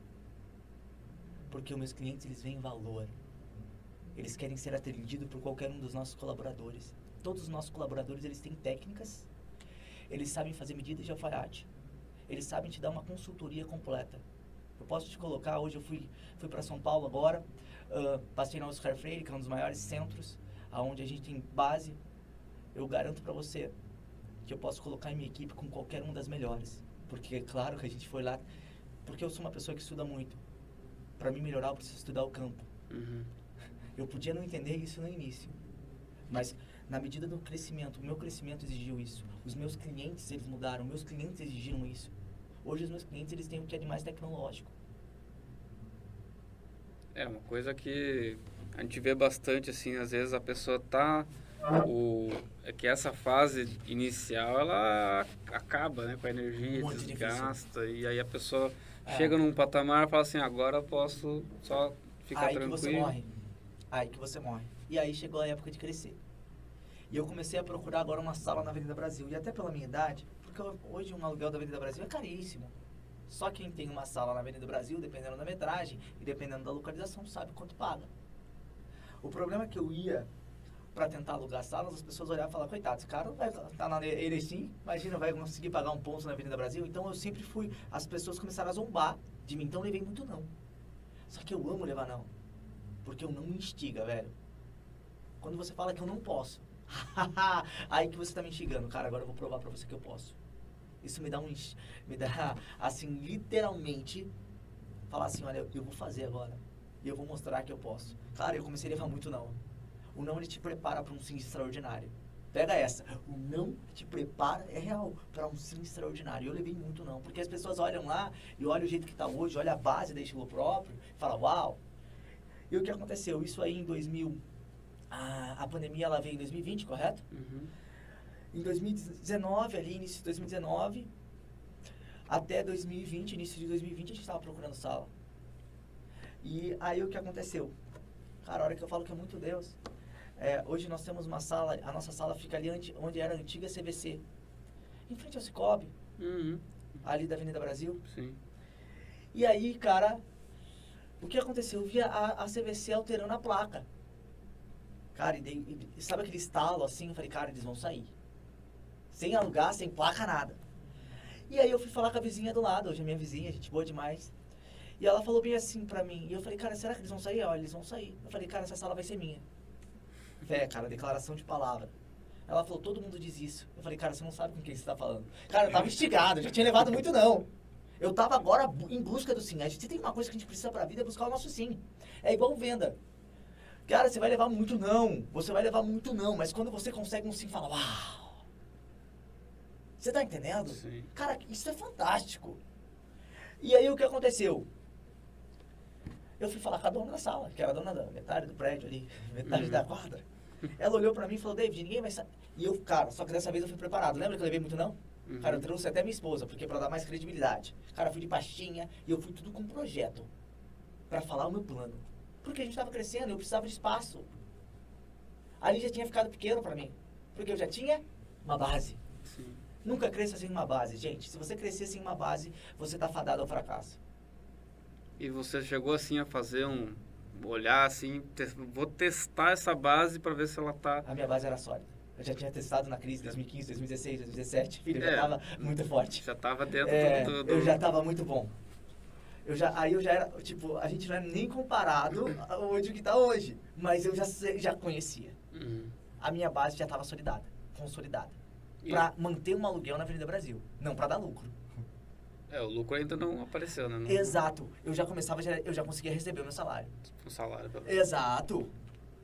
Porque os meus clientes, eles veem valor. Eles querem ser atendidos por qualquer um dos nossos colaboradores. Todos os nossos colaboradores, eles têm técnicas. Eles sabem fazer medidas de alfaiate. Eles sabem te dar uma consultoria completa. Eu posso te colocar, hoje eu fui, fui para São Paulo agora, uh, passei na Oscar Freire, que é um dos maiores centros, aonde a gente tem base. Eu garanto para você que eu posso colocar em minha equipe com qualquer uma das melhores. Porque é claro que a gente foi lá, porque eu sou uma pessoa que estuda muito. Para mim melhorar, eu preciso estudar o campo. Uhum. <laughs> Eu podia não entender isso no início, mas na medida do crescimento, o meu crescimento exigiu isso. Os meus clientes, eles mudaram, meus clientes exigiram isso. Hoje os meus clientes, eles têm o que é de mais tecnológico. É, uma coisa que a gente vê bastante, assim, às vezes a pessoa tá... O, é que essa fase inicial, ela acaba, né? Com a energia, Muito desgasta. E aí a pessoa É. chega num patamar e fala assim, agora eu posso só ficar aí tranquilo. que você morre. Aí que você morre. E aí chegou a época de crescer. E eu comecei a procurar agora uma sala na Avenida Brasil. E até pela minha idade, porque hoje um aluguel da Avenida Brasil é caríssimo. Só quem tem uma sala na Avenida Brasil, dependendo da metragem e dependendo da localização, sabe quanto paga. O problema é que eu ia para tentar alugar salas, as pessoas olhavam e falavam, coitado, esse cara vai estar na Erechim, imagina, vai conseguir pagar um ponto na Avenida Brasil. Então eu sempre fui, as pessoas começaram a zombar de mim, então eu levei muito não. Só que eu amo levar não. Porque eu não me instiga, velho. Quando você fala que eu não posso, <laughs> aí que você tá me instigando, cara, agora eu vou provar pra você que eu posso. Isso me dá um, me dá, <laughs> assim, literalmente, falar assim, olha, eu vou fazer agora. E eu vou mostrar que eu posso. Cara, eu comecei a levar muito não. O não, ele te prepara para um sim extraordinário. Pega essa. O não te prepara, é real, para um sim extraordinário. Eu levei muito não. Porque as pessoas olham lá e olham o jeito que tá hoje, olham a base da estilo próprio, e falam, uau. E o que aconteceu? Isso aí em 2000, a, a pandemia ela veio em 2020, correto? Uhum. Em 2019, ali, início de 2019, até 2020, início de 2020, a gente estava procurando sala. E aí o que aconteceu? Cara, a hora que eu falo que é muito Deus. É, hoje nós temos uma sala, a nossa sala fica ali onde, onde era a antiga CVC. Em frente ao Cicobi, Uhum. ali da Avenida Brasil. Sim. E aí, cara, o que aconteceu? Eu via a, a CVC alterando a placa. Cara, e, dei- e sabe aquele estalo assim? Eu falei, cara, eles vão sair. Sem alugar, sem placa, nada. E aí eu fui falar com a vizinha do lado, hoje é minha vizinha, gente boa demais. E ela falou bem assim pra mim. E eu falei, cara, será que eles vão sair? Olha, eles vão sair. Eu falei, cara, essa sala vai ser minha. Fé, cara, declaração de palavra. Ela falou, todo mundo diz isso. Eu falei, cara, você não sabe com quem você tá falando. Cara, eu tava instigado, eu já tinha levado muito não. Eu tava agora em busca do sim. A gente tem uma coisa que a gente precisa pra vida, é buscar o nosso sim. É igual venda. Cara, você vai levar muito não. Você vai levar muito não. Mas quando você consegue um sim, fala, uau. Você tá entendendo? Sim. Cara, isso é fantástico. E aí o que aconteceu? Eu fui falar com a dona da sala, que era a dona da metade do prédio ali, <laughs> metade Uhum. da quadra. Ela olhou pra mim e falou, David, ninguém vai saber. E eu, cara, só que dessa vez eu fui preparado. Lembra que eu levei muito não? Uhum. Cara, eu trouxe até minha esposa, porque pra dar mais credibilidade. Cara, eu fui de pastinha e eu fui tudo com projeto. Pra falar o meu plano. Porque a gente tava crescendo, eu precisava de espaço. Ali já tinha ficado pequeno pra mim. Porque eu já tinha uma base. Sim. Nunca cresça sem uma base, gente. Se você crescer sem uma base, você tá fadado ao fracasso. E você chegou assim a fazer um olhar assim, te- vou testar essa base para ver se ela tá A minha base era sólida. Eu já tinha testado na crise de 2015, 2016, 2017. Filho, eu É. já tava muito forte. já tava dentro É, do, do- Eu já tava muito bom. Eu já, aí eu já era, tipo, a gente não é nem comparado hoje o que tá hoje. Mas eu já, já conhecia. Uhum. A minha base já tava solidada, consolidada. Pra manter um aluguel na Avenida Brasil. Não pra dar lucro. É, o lucro ainda não apareceu, né? Não, Exato. Eu já começava, eu já conseguia receber o meu salário. O salário. pelo- Exato.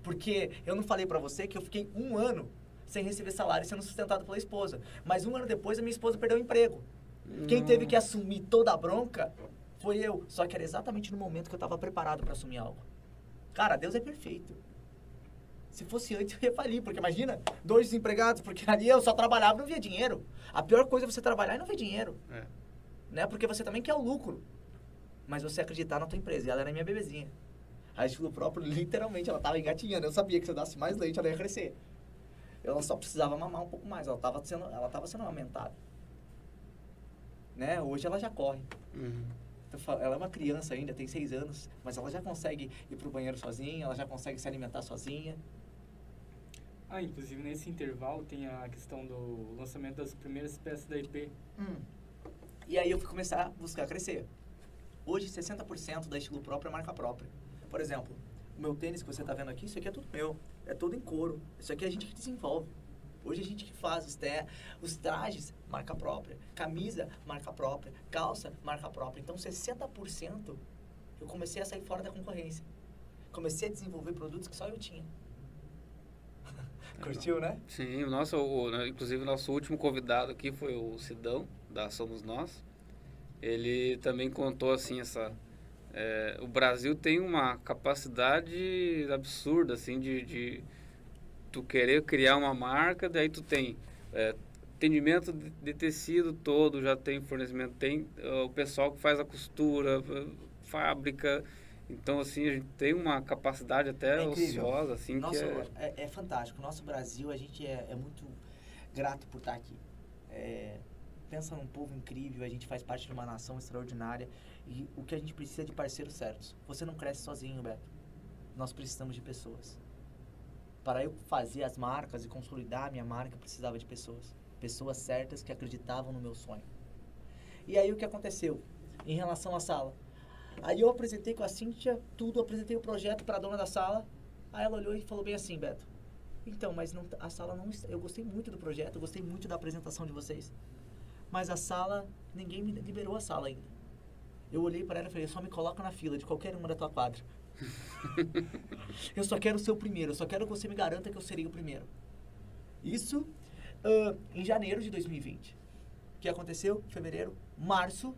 Porque eu não falei pra você que eu fiquei um ano sem receber salário sendo sustentado pela esposa. Mas um ano depois a minha esposa perdeu o emprego. Quem teve que assumir toda a bronca foi eu. Só que era exatamente no momento que eu tava preparado pra assumir algo. Cara, Deus é perfeito. Se fosse antes, <laughs> eu ia falir, porque imagina, dois desempregados, porque ali eu só trabalhava e não via dinheiro. A pior coisa é você trabalhar e não ver dinheiro, É. né? Porque você também quer o lucro. Mas você acreditar na tua empresa, e ela era minha bebezinha. A estilo próprio, literalmente, ela tava engatinhando. Eu sabia que se eu dasse mais leite, ela ia crescer. Ela só precisava mamar um pouco mais. Ela tava sendo, ela tava sendo aumentada. Né? Hoje ela já corre. Uhum. Ela é uma criança ainda, tem seis anos, mas ela já consegue ir pro banheiro sozinha, ela já consegue se alimentar sozinha. Ah, inclusive nesse intervalo tem a questão do lançamento das primeiras peças da IP. Hum. E aí eu fui começar a buscar crescer. Hoje, 60% da estilo próprio é marca própria. Por exemplo, o meu tênis que você está vendo aqui, isso aqui é tudo meu. É todo em couro. Isso aqui é a gente que desenvolve. Hoje a gente que faz os, te os trajes, marca própria. Camisa, marca própria. Calça, marca própria. Então, 60% eu comecei a sair fora da concorrência. Comecei a desenvolver produtos que só eu tinha. Curtiu, né? Sim, o nosso, o, né, inclusive o nosso último convidado aqui foi o Sidão, da Somos Nós. Ele também contou assim essa. é, o Brasil tem uma capacidade absurda assim de, de tu querer criar uma marca, daí tu tem é, atendimento de, de tecido todo, já tem fornecimento, tem é, o pessoal que faz a costura, fábrica. Então assim a gente tem uma capacidade até É ociosa assim Nosso, que é, é... É, fantástico. O nosso Brasil, a gente é, é muito grato por estar aqui. É, pensa num povo incrível, a gente faz parte de uma nação extraordinária e o que a gente precisa é de parceiros certos. Você não cresce sozinho, Beto. Nós precisamos de pessoas. Para eu fazer as marcas e consolidar a minha marca, eu precisava de pessoas. Pessoas certas que acreditavam no meu sonho. E aí o que aconteceu em relação à sala? Aí eu apresentei com a Cíntia tudo, apresentei o projeto para a dona da sala. Aí ela olhou e falou bem assim, Beto. Então, mas não, a sala não. Eu gostei muito do projeto, eu gostei muito da apresentação de vocês. Mas a sala, ninguém me liberou a sala ainda. Eu olhei para ela e falei, só me coloca na fila de qualquer uma da tua quadra. <laughs> eu só quero ser o primeiro, eu só quero que você me garanta que eu serei o primeiro. Isso ah, em janeiro de 2020. O que aconteceu? Fevereiro, março,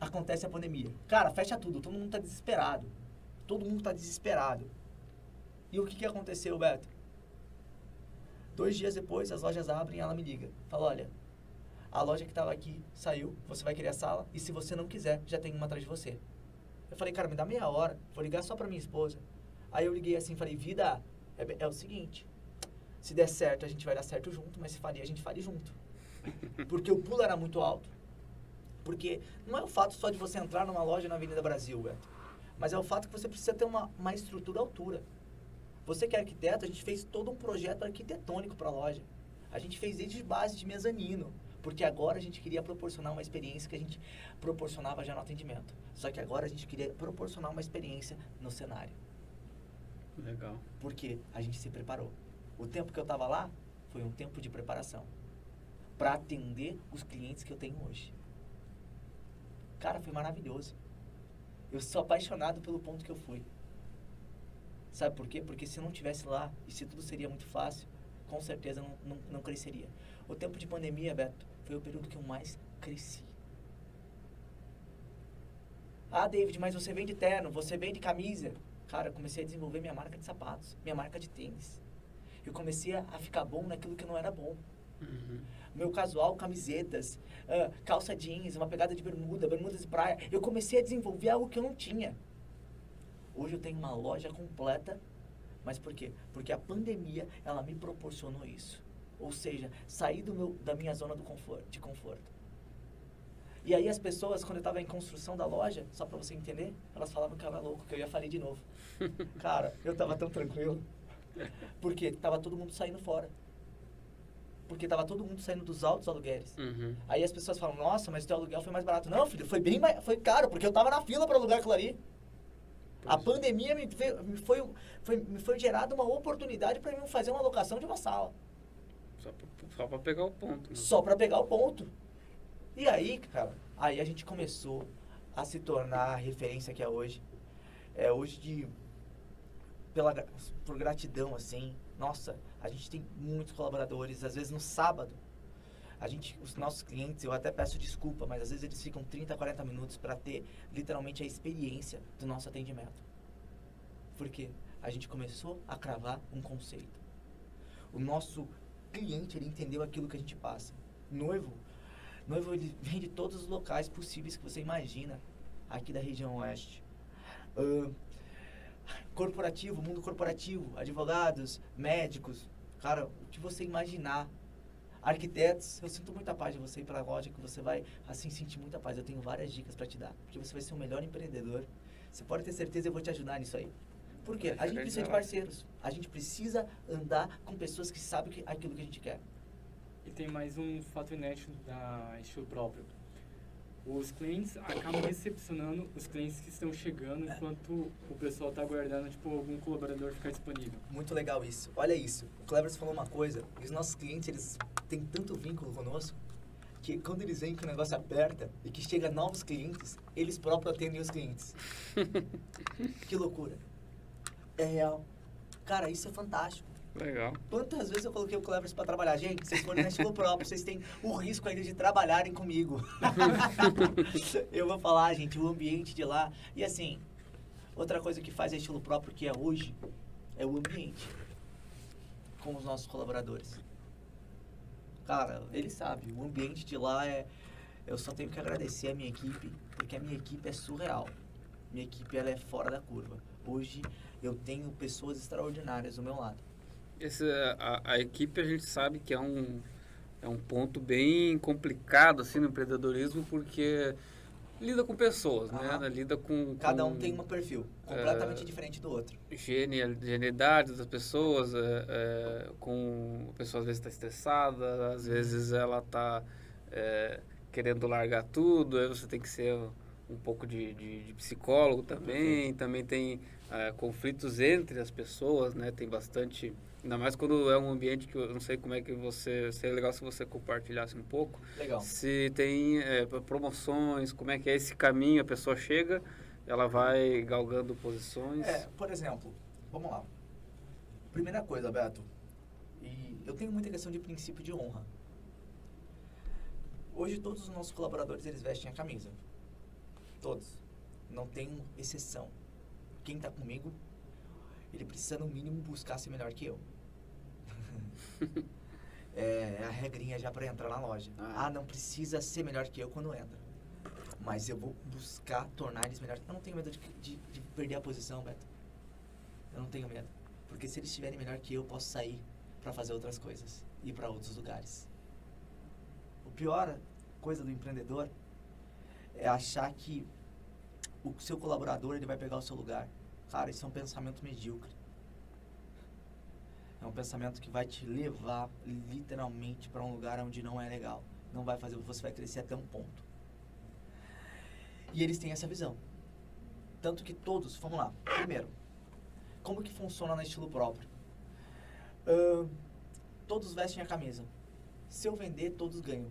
acontece a pandemia. Cara, fecha tudo, todo mundo tá desesperado. Todo mundo tá desesperado. E o que, que aconteceu, Beto? Dois dias depois, as lojas abrem e ela me liga. Fala, olha, a loja que estava aqui saiu, você vai querer a sala, e se você não quiser, já tem uma atrás de você. Eu falei, cara, me dá meia hora, vou ligar só pra minha esposa. Aí eu liguei assim, falei, vida, é, é o seguinte, se der certo, a gente vai dar certo junto, mas se falir, a gente falir junto. Porque o pulo era muito alto. Porque não é o fato só de você entrar numa loja na Avenida Brasil, Beto, mas é o fato que você precisa ter uma, uma estrutura à altura. Você que é arquiteto, a gente fez todo um projeto arquitetônico para a loja. A gente fez desde base de mezanino, porque agora a gente queria proporcionar uma experiência que a gente proporcionava já no atendimento. Só que agora a gente queria proporcionar uma experiência no cenário, legal. porque a gente se preparou. O tempo que eu estava lá foi um tempo de preparação para atender os clientes que eu tenho hoje. Cara, foi maravilhoso. Eu sou apaixonado pelo ponto que eu fui. Sabe por quê? Porque se eu não tivesse lá e se tudo seria muito fácil, com certeza não, não, não cresceria. O tempo de pandemia, Beto, foi o período que eu mais cresci. Ah, David, mas você vende terno, você vende camisa. Cara, eu comecei a desenvolver minha marca de sapatos, minha marca de tênis. Eu comecei a ficar bom naquilo que não era bom. Uhum. Meu casual, camisetas, ah, calça jeans, uma pegada de bermuda, bermudas de praia. Eu comecei a desenvolver algo que eu não tinha. Hoje eu tenho uma loja completa, mas por quê? Porque a pandemia, ela me proporcionou isso. Ou seja, sair do meu, da minha zona do conforto, de conforto. E aí as pessoas, quando eu estava em construção da loja, só para você entender, elas falavam que eu era louco, que eu ia falir de novo. <laughs> Cara, eu tava tão tranquilo. Porque tava todo mundo saindo fora. Porque tava todo mundo saindo dos altos aluguéis. Uhum. Aí as pessoas falam, nossa, mas teu aluguel foi mais barato. Não, filho, foi bem mais, foi caro, porque eu tava na fila para alugar aquilo ali. A Pois é. pandemia me, fe- me foi, foi, me foi gerada uma oportunidade para mim fazer uma locação de uma sala. Só pra pegar o ponto. né? Só para pegar o ponto. E aí, cara, aí a gente começou a se tornar a referência que é hoje. É hoje de pela por gratidão assim. Nossa, a gente tem muitos colaboradores, às vezes no sábado. A gente, os nossos clientes, eu até peço desculpa, mas às vezes eles ficam 30, 40 minutos para ter literalmente a experiência do nosso atendimento. Porque a gente começou a cravar um conceito. O nosso cliente, ele entendeu aquilo que a gente passa. Noivo, noivo ele vem de todos os locais possíveis que você imagina aqui da região oeste. Ahn, Corporativo, mundo corporativo, advogados, médicos, cara, o que você imaginar. Arquitetos, eu sinto muita paz de você ir para a loja, que você vai, assim, sentir muita paz. Eu tenho várias dicas para te dar, porque você vai ser o melhor empreendedor. Você pode ter certeza, eu vou te ajudar nisso aí. Por quê? A gente precisa de parceiros. A gente precisa andar com pessoas que sabem aquilo que a gente quer. E tem mais um fato inédito da estilo próprio. Os clientes acabam recepcionando os clientes que estão chegando enquanto o pessoal está aguardando tipo, algum colaborador ficar disponível. Muito legal isso. Olha isso. O Clevers falou uma coisa. Os nossos clientes, eles têm tanto vínculo conosco que quando eles veem que o negócio aperta e que chega novos clientes, eles próprios atendem os clientes. <laughs> que loucura. É real. Cara, isso é fantástico. Legal. Quantas vezes eu coloquei o Clevers para trabalhar? Gente, vocês foram no estilo próprio, vocês têm o risco ainda de trabalharem comigo. <laughs> eu vou falar, gente, o ambiente de lá. E assim, outra coisa que faz estilo próprio que é hoje é o ambiente com os nossos colaboradores. Cara, ele sabe, o ambiente de lá é. Eu só tenho que agradecer a minha equipe, porque a minha equipe é surreal. Minha equipe ela é fora da curva. Hoje eu tenho pessoas extraordinárias do meu lado. Esse, a, a equipe a gente sabe que é um, é um ponto bem complicado assim no empreendedorismo porque lida com pessoas, né? Lida com, Cada com, um tem um perfil completamente é, diferente do outro. Genial, genialidade das pessoas, é, é, com a pessoa às vezes está estressada, às vezes ela está é, querendo largar tudo, aí você tem que ser um pouco de, de, de psicólogo também, também tem é, conflitos entre as pessoas, né? Tem bastante Ainda mais quando é um ambiente que eu não sei como é que você. Seria legal se você compartilhasse um pouco. Legal. Se tem é, promoções, como é que é esse caminho, a pessoa chega, ela vai galgando posições. É, por exemplo, vamos lá. Primeira coisa, Beto, e eu tenho muita questão de princípio de honra. Hoje todos os nossos colaboradores eles vestem a camisa. Todos. Não tem exceção. Quem está comigo ele precisa no mínimo buscar ser melhor que eu. <laughs> É, é, a regrinha já para entrar na loja. Ah. ah. não precisa ser melhor que eu quando entra. Mas eu vou buscar tornar eles melhores. Eu não tenho medo de, de, de perder a posição, Beto. Eu não tenho medo. Porque se eles estiverem melhor que eu, eu posso sair para fazer outras coisas. Ir para outros lugares. O pior coisa do empreendedor é achar que o seu colaborador ele vai pegar o seu lugar. Cara, isso é um pensamento medíocre. É um pensamento que vai te levar literalmente para um lugar onde não é legal. Não vai fazer, você vai crescer até um ponto. E eles têm essa visão. Tanto que todos, vamos lá. Primeiro, como que funciona no estilo próprio? Uh, todos vestem a camisa. Se eu vender, todos ganham.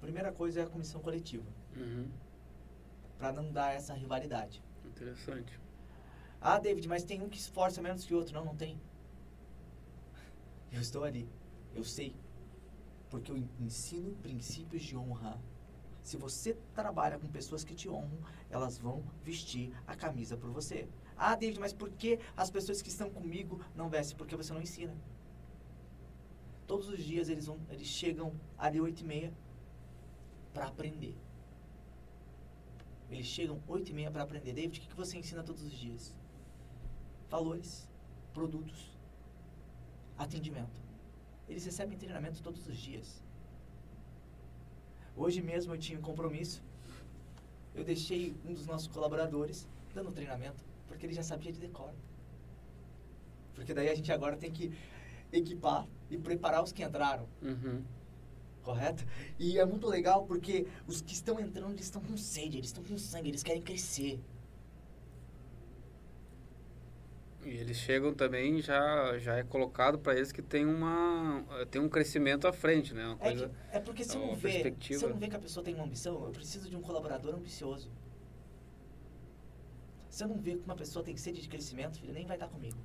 Primeira coisa é a comissão coletiva. Uhum para não dar essa rivalidade. Interessante. Ah, David, mas tem um que esforça menos que o outro. Não, não tem. Eu estou ali. Eu sei. Porque eu ensino princípios de honra. Se você trabalha com pessoas que te honram, elas vão vestir a camisa por você. Ah, David, mas por que as pessoas que estão comigo não vestem? Porque você não ensina. Todos os dias eles, vão, eles chegam ali oito e meia para aprender. Eles chegam 8 e meia para aprender. David, o que, você ensina todos os dias? Valores, produtos, atendimento. Eles recebem treinamento todos os dias. Hoje mesmo eu tinha um compromisso. Eu deixei um dos nossos colaboradores dando treinamento, porque ele já sabia de decor. Porque daí a gente agora tem que equipar e preparar os que entraram. Uhum correto? E é muito legal porque os que estão entrando, eles estão com sede, eles estão com sangue, eles querem crescer. E eles chegam também já já é colocado para eles que tem uma tem um crescimento à frente, né? É que, é porque se eu não vê, se eu não vê que a pessoa tem uma ambição, eu preciso de um colaborador ambicioso. Se eu não ver que uma pessoa tem sede de crescimento, filho, nem vai estar comigo.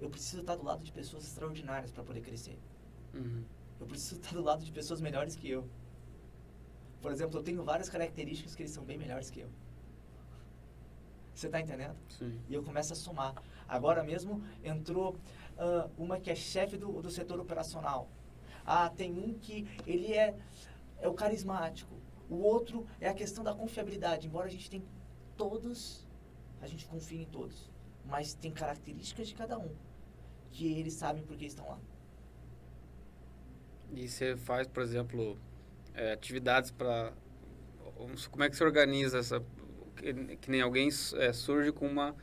Eu preciso estar do lado de pessoas extraordinárias para poder crescer. Uhum. Eu preciso estar do lado de pessoas melhores que eu. Por exemplo, eu tenho várias características que eles são bem melhores que eu. Você está entendendo? Sim. E eu começo a somar. Agora mesmo entrou uh, uma que é chefe do, do setor operacional. Ah, tem um que ele é, é o carismático. O outro é a questão da confiabilidade. Embora a gente tenha todos, a gente confia em todos, mas tem características de cada um que eles sabem por que estão lá. E você faz, por exemplo, é, atividades para. Como é que você organiza essa. Que, que nem alguém é, surge com uma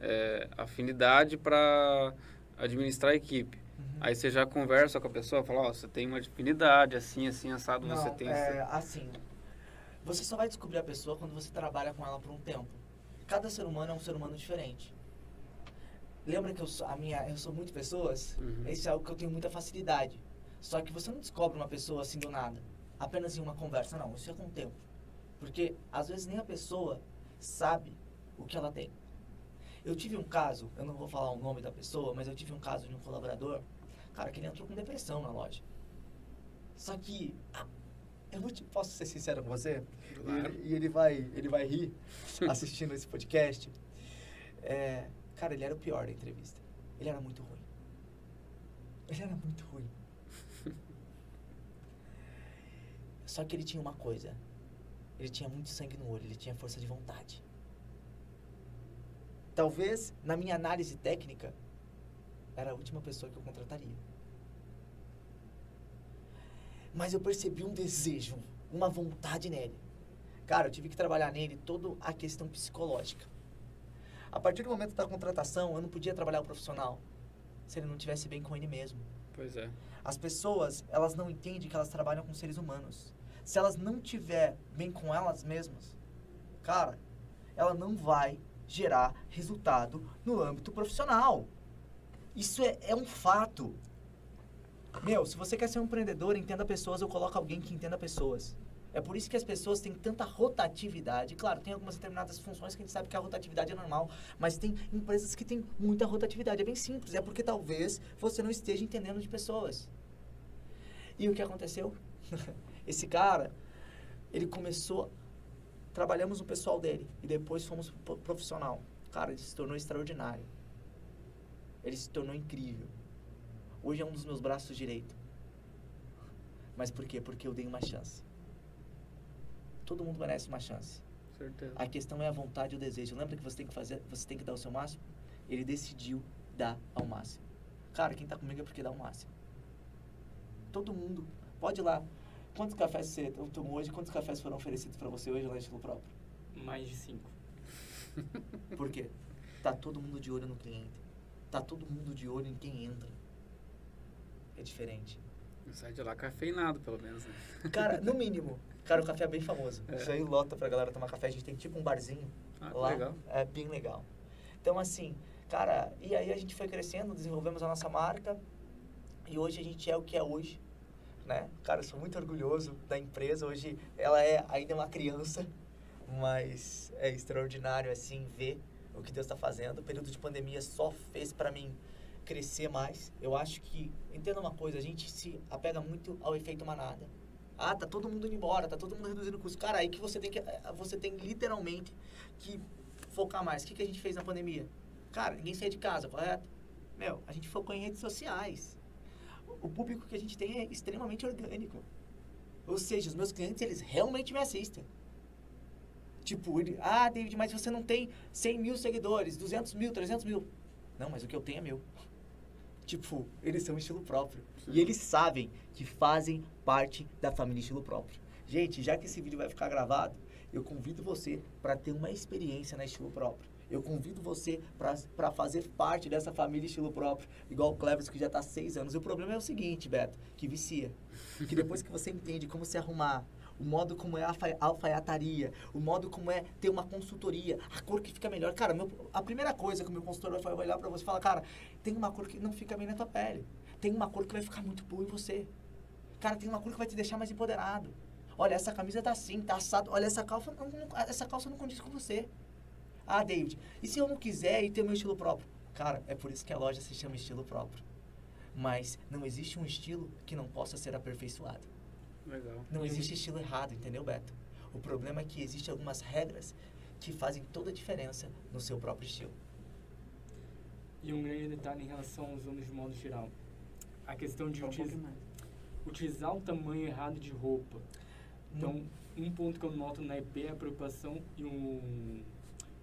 é, afinidade para administrar a equipe. Uhum. Aí você já conversa com a pessoa, fala, ó, você tem uma afinidade, assim, assim, assado, Não, você tem... é, assim, você só vai descobrir a pessoa quando você trabalha com ela por um tempo. Cada ser humano é um ser humano diferente. Lembra que eu sou, a minha, eu sou muito pessoas? Uhum. Esse é algo que eu tenho muita facilidade. Só que você não descobre uma pessoa assim do nada, apenas em uma conversa, não. Isso é com o tempo. Porque às vezes nem a pessoa sabe o que ela tem. Eu tive um caso, eu não vou falar o nome da pessoa, mas eu tive um caso de um colaborador, cara, que ele entrou com depressão na loja. Só que eu te, posso ser sincero com você? Claro. E, ele, e ele vai, ele vai rir assistindo esse podcast. É, cara, ele era o pior da entrevista. Ele era muito ruim. Ele era muito ruim. Só que ele tinha uma coisa. Ele tinha muito sangue no olho, ele tinha força de vontade. Talvez, na minha análise técnica, era a última pessoa que eu contrataria. Mas eu percebi um desejo, uma vontade nele. Cara, eu tive que trabalhar nele toda a questão psicológica. A partir do momento da contratação, eu não podia trabalhar o profissional se ele não tivesse bem com ele mesmo. Pois é. As pessoas, elas não entendem que elas trabalham com seres humanos. Se elas não tiver bem com elas mesmas, cara, ela não vai gerar resultado no âmbito profissional. Isso é, é um fato. Meu, se você quer ser um empreendedor, entenda pessoas ou coloca alguém que entenda pessoas. É por isso que as pessoas têm tanta rotatividade. Claro, tem algumas determinadas funções que a gente sabe que a rotatividade é normal, mas tem empresas que têm muita rotatividade. É bem simples, é porque talvez você não esteja entendendo de pessoas. E o que aconteceu? <laughs> Esse cara, ele começou. Trabalhamos no pessoal dele e depois fomos pro profissional. Cara, ele se tornou extraordinário. Ele se tornou incrível. Hoje é um dos meus braços direito. Mas por quê? Porque eu dei uma chance. Todo mundo merece uma chance. Certeza. A questão é a vontade e o desejo. Lembra que você tem que fazer, você tem que dar o seu máximo? Ele decidiu dar ao máximo. Cara, quem tá comigo é porque dá o máximo. Todo mundo. Pode ir lá. Quantos cafés você tomou hoje? Quantos cafés foram oferecidos para você hoje lá em estilo próprio? Mais de cinco. <laughs> Por quê? Tá todo mundo de olho no cliente. Tá todo mundo de olho em quem entra. É diferente. Sai de lá cafeinado, pelo menos. Né? Cara, no <laughs> mínimo. Cara, o café é bem famoso. É. Isso aí lota pra galera tomar café. A gente tem tipo um barzinho Ah, lá. legal. É bem legal. Então, assim, cara, e aí a gente foi crescendo, desenvolvemos a nossa marca. E hoje a gente é o que é hoje. Né? Cara, sou muito orgulhoso da empresa. Hoje ela é ainda uma criança, mas é extraordinário, assim, ver o que Deus está fazendo. O período de pandemia só fez para mim crescer mais. Eu acho que, entenda uma coisa, a gente se apega muito ao efeito manada. Ah, tá todo mundo indo embora, tá todo mundo reduzindo o custo. Cara, aí que você tem que, você tem literalmente que focar mais. O que, que a gente fez na pandemia? Cara, ninguém saía de casa, correto? Meu, a gente focou em redes sociais. O público que a gente tem é extremamente orgânico. Ou seja, os meus clientes, eles realmente me assistem. Tipo, ele, ah, David, mas você não tem 100 mil seguidores, 200 mil, 300 mil. Não, mas o que eu tenho é meu. Tipo, eles são estilo próprio. E eles sabem que fazem parte da família estilo próprio. Gente, já que esse vídeo vai ficar gravado, eu convido você para ter uma experiência na estilo próprio. Eu convido você para fazer parte dessa família estilo próprio, igual o Cleverson que já está há seis anos. E o problema é o seguinte, Beto, que vicia. Que depois que você entende como se arrumar, o modo como é a alfa- alfaiataria, o modo como é ter uma consultoria, a cor que fica melhor. Cara, meu- a primeira coisa que o meu consultor vai olhar para você e falar, cara, tem uma cor que não fica bem na tua pele. Tem uma cor que vai ficar muito boa em você. Cara, tem uma cor que vai te deixar mais empoderado. Olha, essa camisa tá assim, tá assado. Olha, essa calça não, não- essa calça não condiz com você. Ah, David, e se eu não quiser e ter meu estilo próprio? Cara, é por isso que a loja se chama estilo próprio. Mas não existe um estilo que não possa ser aperfeiçoado. Legal. Não existe estilo errado, entendeu, Beto? O problema é que existem algumas regras que fazem toda a diferença no seu próprio estilo. E um grande detalhe em relação aos homens de modo geral. A questão de um utiliz- utilizar o tamanho errado de roupa. Então, Não- um ponto que eu noto na EP é a preocupação e um,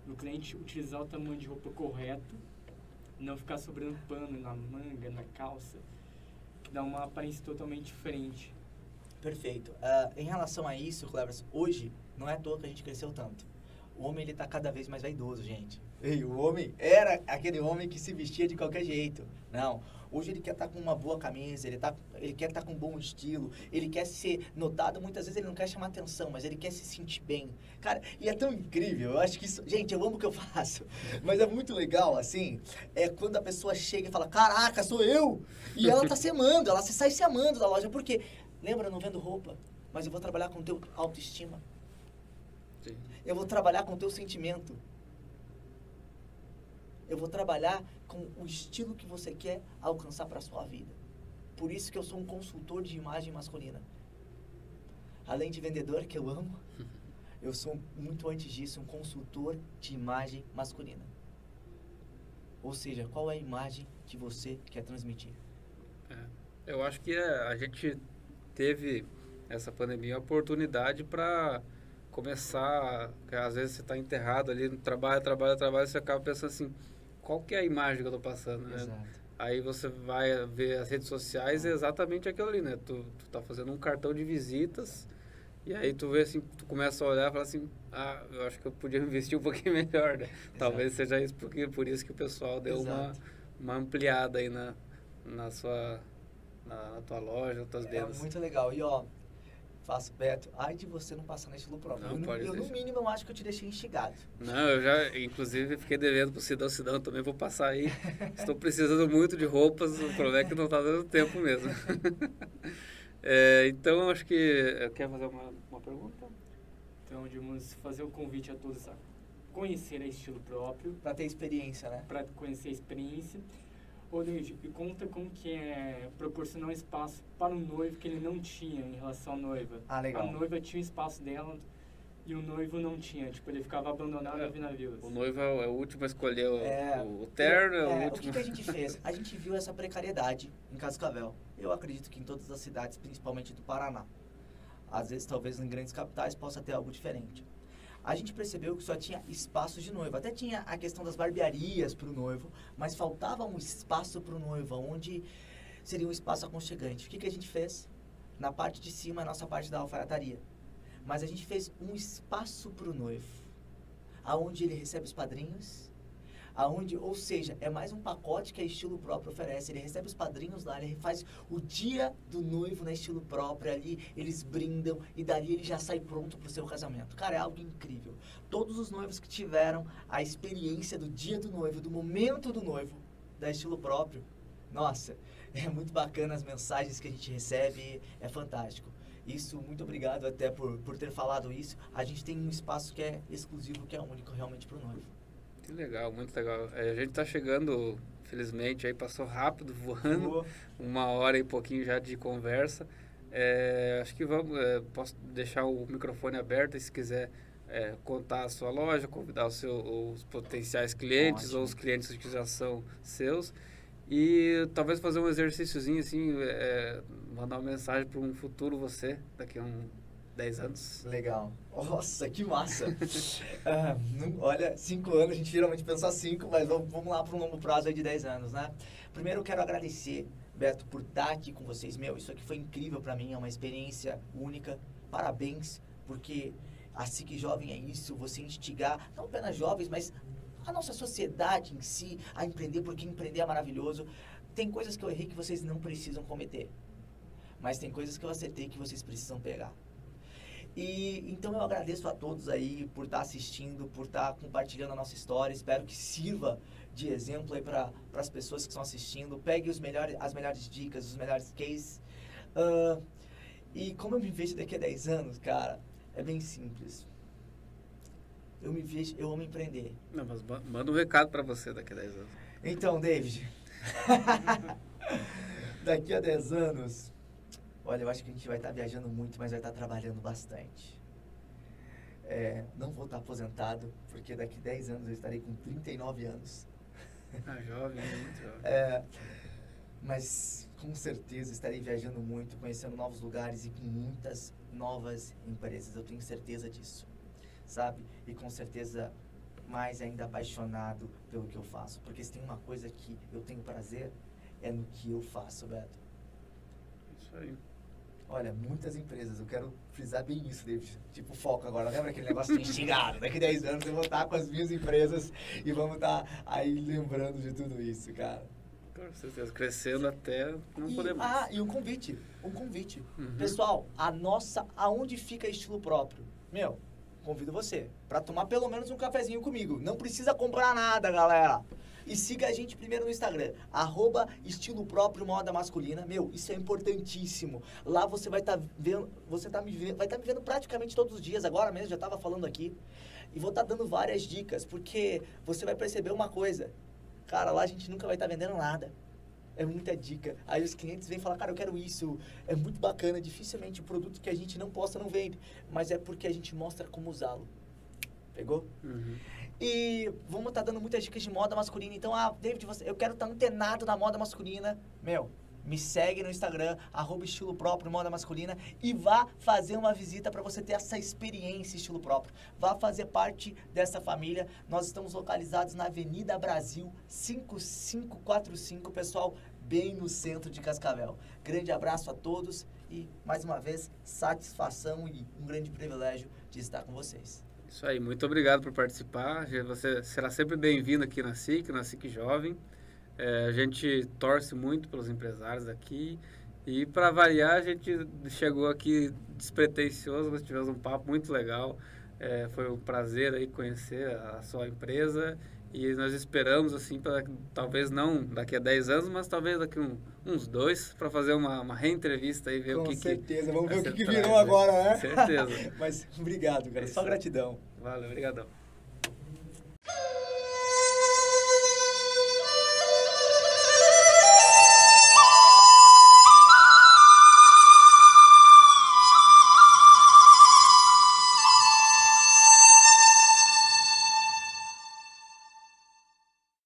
do cliente utilizar o tamanho de roupa correto, não ficar sobrando pano na manga, na calça, que dá uma aparência totalmente diferente. Perfeito. Uh, em relação a isso, Clevers, hoje não é à toa que a gente cresceu tanto. O homem ele tá cada vez mais vaidoso, gente. E o homem era aquele homem que se vestia de qualquer jeito. Não. Hoje ele quer estar tá com uma boa camisa, ele, tá, ele quer estar tá com um bom estilo, ele quer ser notado. Muitas vezes ele não quer chamar atenção, mas ele quer se sentir bem. Cara, e é tão incrível. Eu acho que isso. Gente, eu amo o que eu <laughs> faço. Mas é muito legal, assim. É quando a pessoa chega e fala: Caraca, sou eu! E ela tá se amando, ela se sai se amando da loja. Por quê? Lembra, eu não vendo roupa, mas eu vou trabalhar com o teu autoestima. Sim. Eu vou trabalhar com o teu sentimento. Eu vou trabalhar com o estilo que você quer alcançar para a sua vida. Por isso que eu sou um consultor de imagem masculina. Além de vendedor, que eu amo, <laughs> eu sou muito antes disso um consultor de imagem masculina. Ou seja, qual é a imagem que você quer transmitir? É, eu acho que é, a gente teve essa pandemia a oportunidade para começar, às vezes você está enterrado ali no trabalho, trabalho, trabalho, você acaba pensando assim, qual que é a imagem que eu estou passando, né? Exato. Aí você vai ver as redes sociais, é exatamente aquilo ali, né? Tu, tu tá fazendo um cartão de visitas e aí tu vê assim, tu começa a olhar e fala assim, ah, eu acho que eu podia investir um pouquinho <laughs> melhor, né? Talvez seja isso porque por isso que o pessoal deu uma, uma ampliada aí na, na sua na, na tua loja, nas tuas vendas. É muito legal. E ó, faço Beto, ai de você não passar no estilo próprio. Não, eu, pode eu no mínimo, eu acho que eu te deixei instigado. Não, eu já, inclusive, fiquei devendo pro Sidão Sidão, também vou passar aí. <laughs> Estou precisando muito de roupas, o problema é que não está dando tempo mesmo. <laughs> é, então, acho que... Quer fazer uma, uma pergunta? Então, vamos fazer o um convite a todos a conhecer a estilo próprio. Para ter experiência, né? Para conhecer a experiência. Ô, David, me conta como que é proporcionar um espaço para o noivo que ele não tinha em relação à noiva. Ah, legal. A noiva tinha o espaço dela e o noivo não tinha. Tipo, ele ficava abandonado é, na vila. O noivo é o último a escolher o, é, o terno, é, o último... O que, que, a gente fez? A gente viu essa precariedade em Cascavel. Eu acredito que em todas as cidades, principalmente do Paraná. Às vezes, talvez em grandes capitais, possa ter algo diferente a gente percebeu que só tinha espaços de noivo. Até tinha a questão das barbearias para o noivo, mas faltava um espaço para o noivo, onde seria um espaço aconchegante. O que, que a gente fez? Na parte de cima, a nossa parte da alfaiataria. Mas a gente fez um espaço para o noivo, aonde ele recebe os padrinhos, aonde, ou seja, é mais um pacote que a Estilo Próprio oferece. Ele recebe os padrinhos lá, ele faz o dia do noivo na Estilo Próprio ali, eles brindam e dali ele já sai pronto para o seu casamento. Cara, é algo incrível. Todos os noivos que tiveram a experiência do dia do noivo, do momento do noivo, da Estilo Próprio, nossa, <laughs> é muito bacana as mensagens que a gente recebe, é fantástico. Isso, muito obrigado até por, por ter falado isso. A gente tem um espaço que é exclusivo, que é único realmente para o noivo. Que legal, muito legal. É, a gente está chegando, felizmente, aí passou rápido, <laughs> voando, Boa. uma hora e pouquinho já de conversa. É, acho que vamos, é, posso deixar o microfone aberto se quiser é, contar a sua loja, convidar seu, os potenciais clientes Ótimo. ou os clientes que já são seus. E talvez fazer um exercíciozinho assim, é, mandar uma mensagem para um futuro você, daqui a um 10 anos. Legal. Nossa, que massa. <laughs> ah, olha, 5 anos, a gente geralmente pensa 5, mas vamos, vamos lá para um longo prazo de 10 anos, né? Primeiro eu quero agradecer, Beto, por estar aqui com vocês. Meu, isso aqui foi incrível para mim, é uma experiência única. Parabéns, porque a SIC Jovem é isso, você instigar, não apenas jovens, mas a nossa sociedade em si a empreender, porque empreender é maravilhoso. Tem coisas que eu errei que vocês não precisam cometer. Mas tem coisas que eu acertei que vocês precisam pegar. E então eu agradeço a todos aí por estar assistindo, por estar compartilhando a nossa história. Espero que sirva de exemplo aí para as pessoas que estão assistindo. Pegue os melhores, as melhores dicas, os melhores cases. Uh, e como eu me vejo daqui a 10 anos, cara, é bem simples. Eu me vejo, eu amo empreender. Não, mas manda um recado para você daqui a 10 anos. Então, David, <laughs> daqui a 10 anos, Olha, eu acho que a gente vai estar viajando muito, mas vai estar trabalhando bastante. É, não vou estar aposentado, porque daqui 10 anos eu estarei com 39 anos. Ah, jovem, né? muito jovem. É, mas com certeza estarei viajando muito, conhecendo novos lugares e com muitas novas empresas. Eu tenho certeza disso, sabe? E com certeza mais ainda apaixonado pelo que eu faço. Porque se tem uma coisa que eu tenho prazer, é no que eu faço, Beto. Isso aí. Olha, muitas empresas, eu quero frisar bem isso, David. Tipo, foco agora. Lembra aquele negócio de instigado? Daqui 10 anos eu vou estar com as minhas empresas e vamos estar aí lembrando de tudo isso, cara. Com certeza, crescendo até não E- poder mais. Ah, e um convite. Um convite. Uhum. Pessoal, a nossa, aonde fica estilo próprio? Meu, convido você para tomar pelo menos um cafezinho comigo. Não precisa comprar nada, galera. E siga a gente primeiro no Instagram, arroba estilo próprio moda masculina. Meu, isso é importantíssimo. Lá você vai estar vendo, você tá me vendo, vai estar me vendo praticamente todos os dias, agora mesmo, já estava falando aqui. E vou estar dando várias dicas, porque você vai perceber uma coisa. Cara, lá a gente nunca vai estar vendendo nada. É muita dica. Aí os clientes vêm falar, cara, eu quero isso. É muito bacana. Dificilmente o produto que a gente não posta não vende. Mas é porque a gente mostra como usá-lo. Pegou? Uhum. E vamos estar dando muitas dicas de moda masculina. Então, ah, David, você, eu quero estar antenado na moda masculina. Meu, me segue no Instagram, arroba estilo próprio, moda masculina. E vá fazer uma visita para você ter essa experiência estilo próprio. Vá fazer parte dessa família. Nós estamos localizados na Avenida Brasil 5545, pessoal, bem no centro de Cascavel. Grande abraço a todos e, mais uma vez, satisfação e um grande privilégio de estar com vocês. Isso aí, muito obrigado por participar. Você será sempre bem-vindo aqui na SIC, na SIC Jovem. É, a gente torce muito pelos empresários aqui. E para variar, a gente chegou aqui despretensioso, nós tivemos um papo muito legal. É, foi um prazer aí conhecer a sua empresa e nós esperamos assim para talvez não daqui a 10 anos, mas talvez daqui um, uns dois para fazer uma, uma reentrevista e ver Com o que certeza, que vamos ver o que, que virou agora, né? Certeza. <laughs> Mas obrigado, cara. É Só gratidão. Valeu, obrigadão.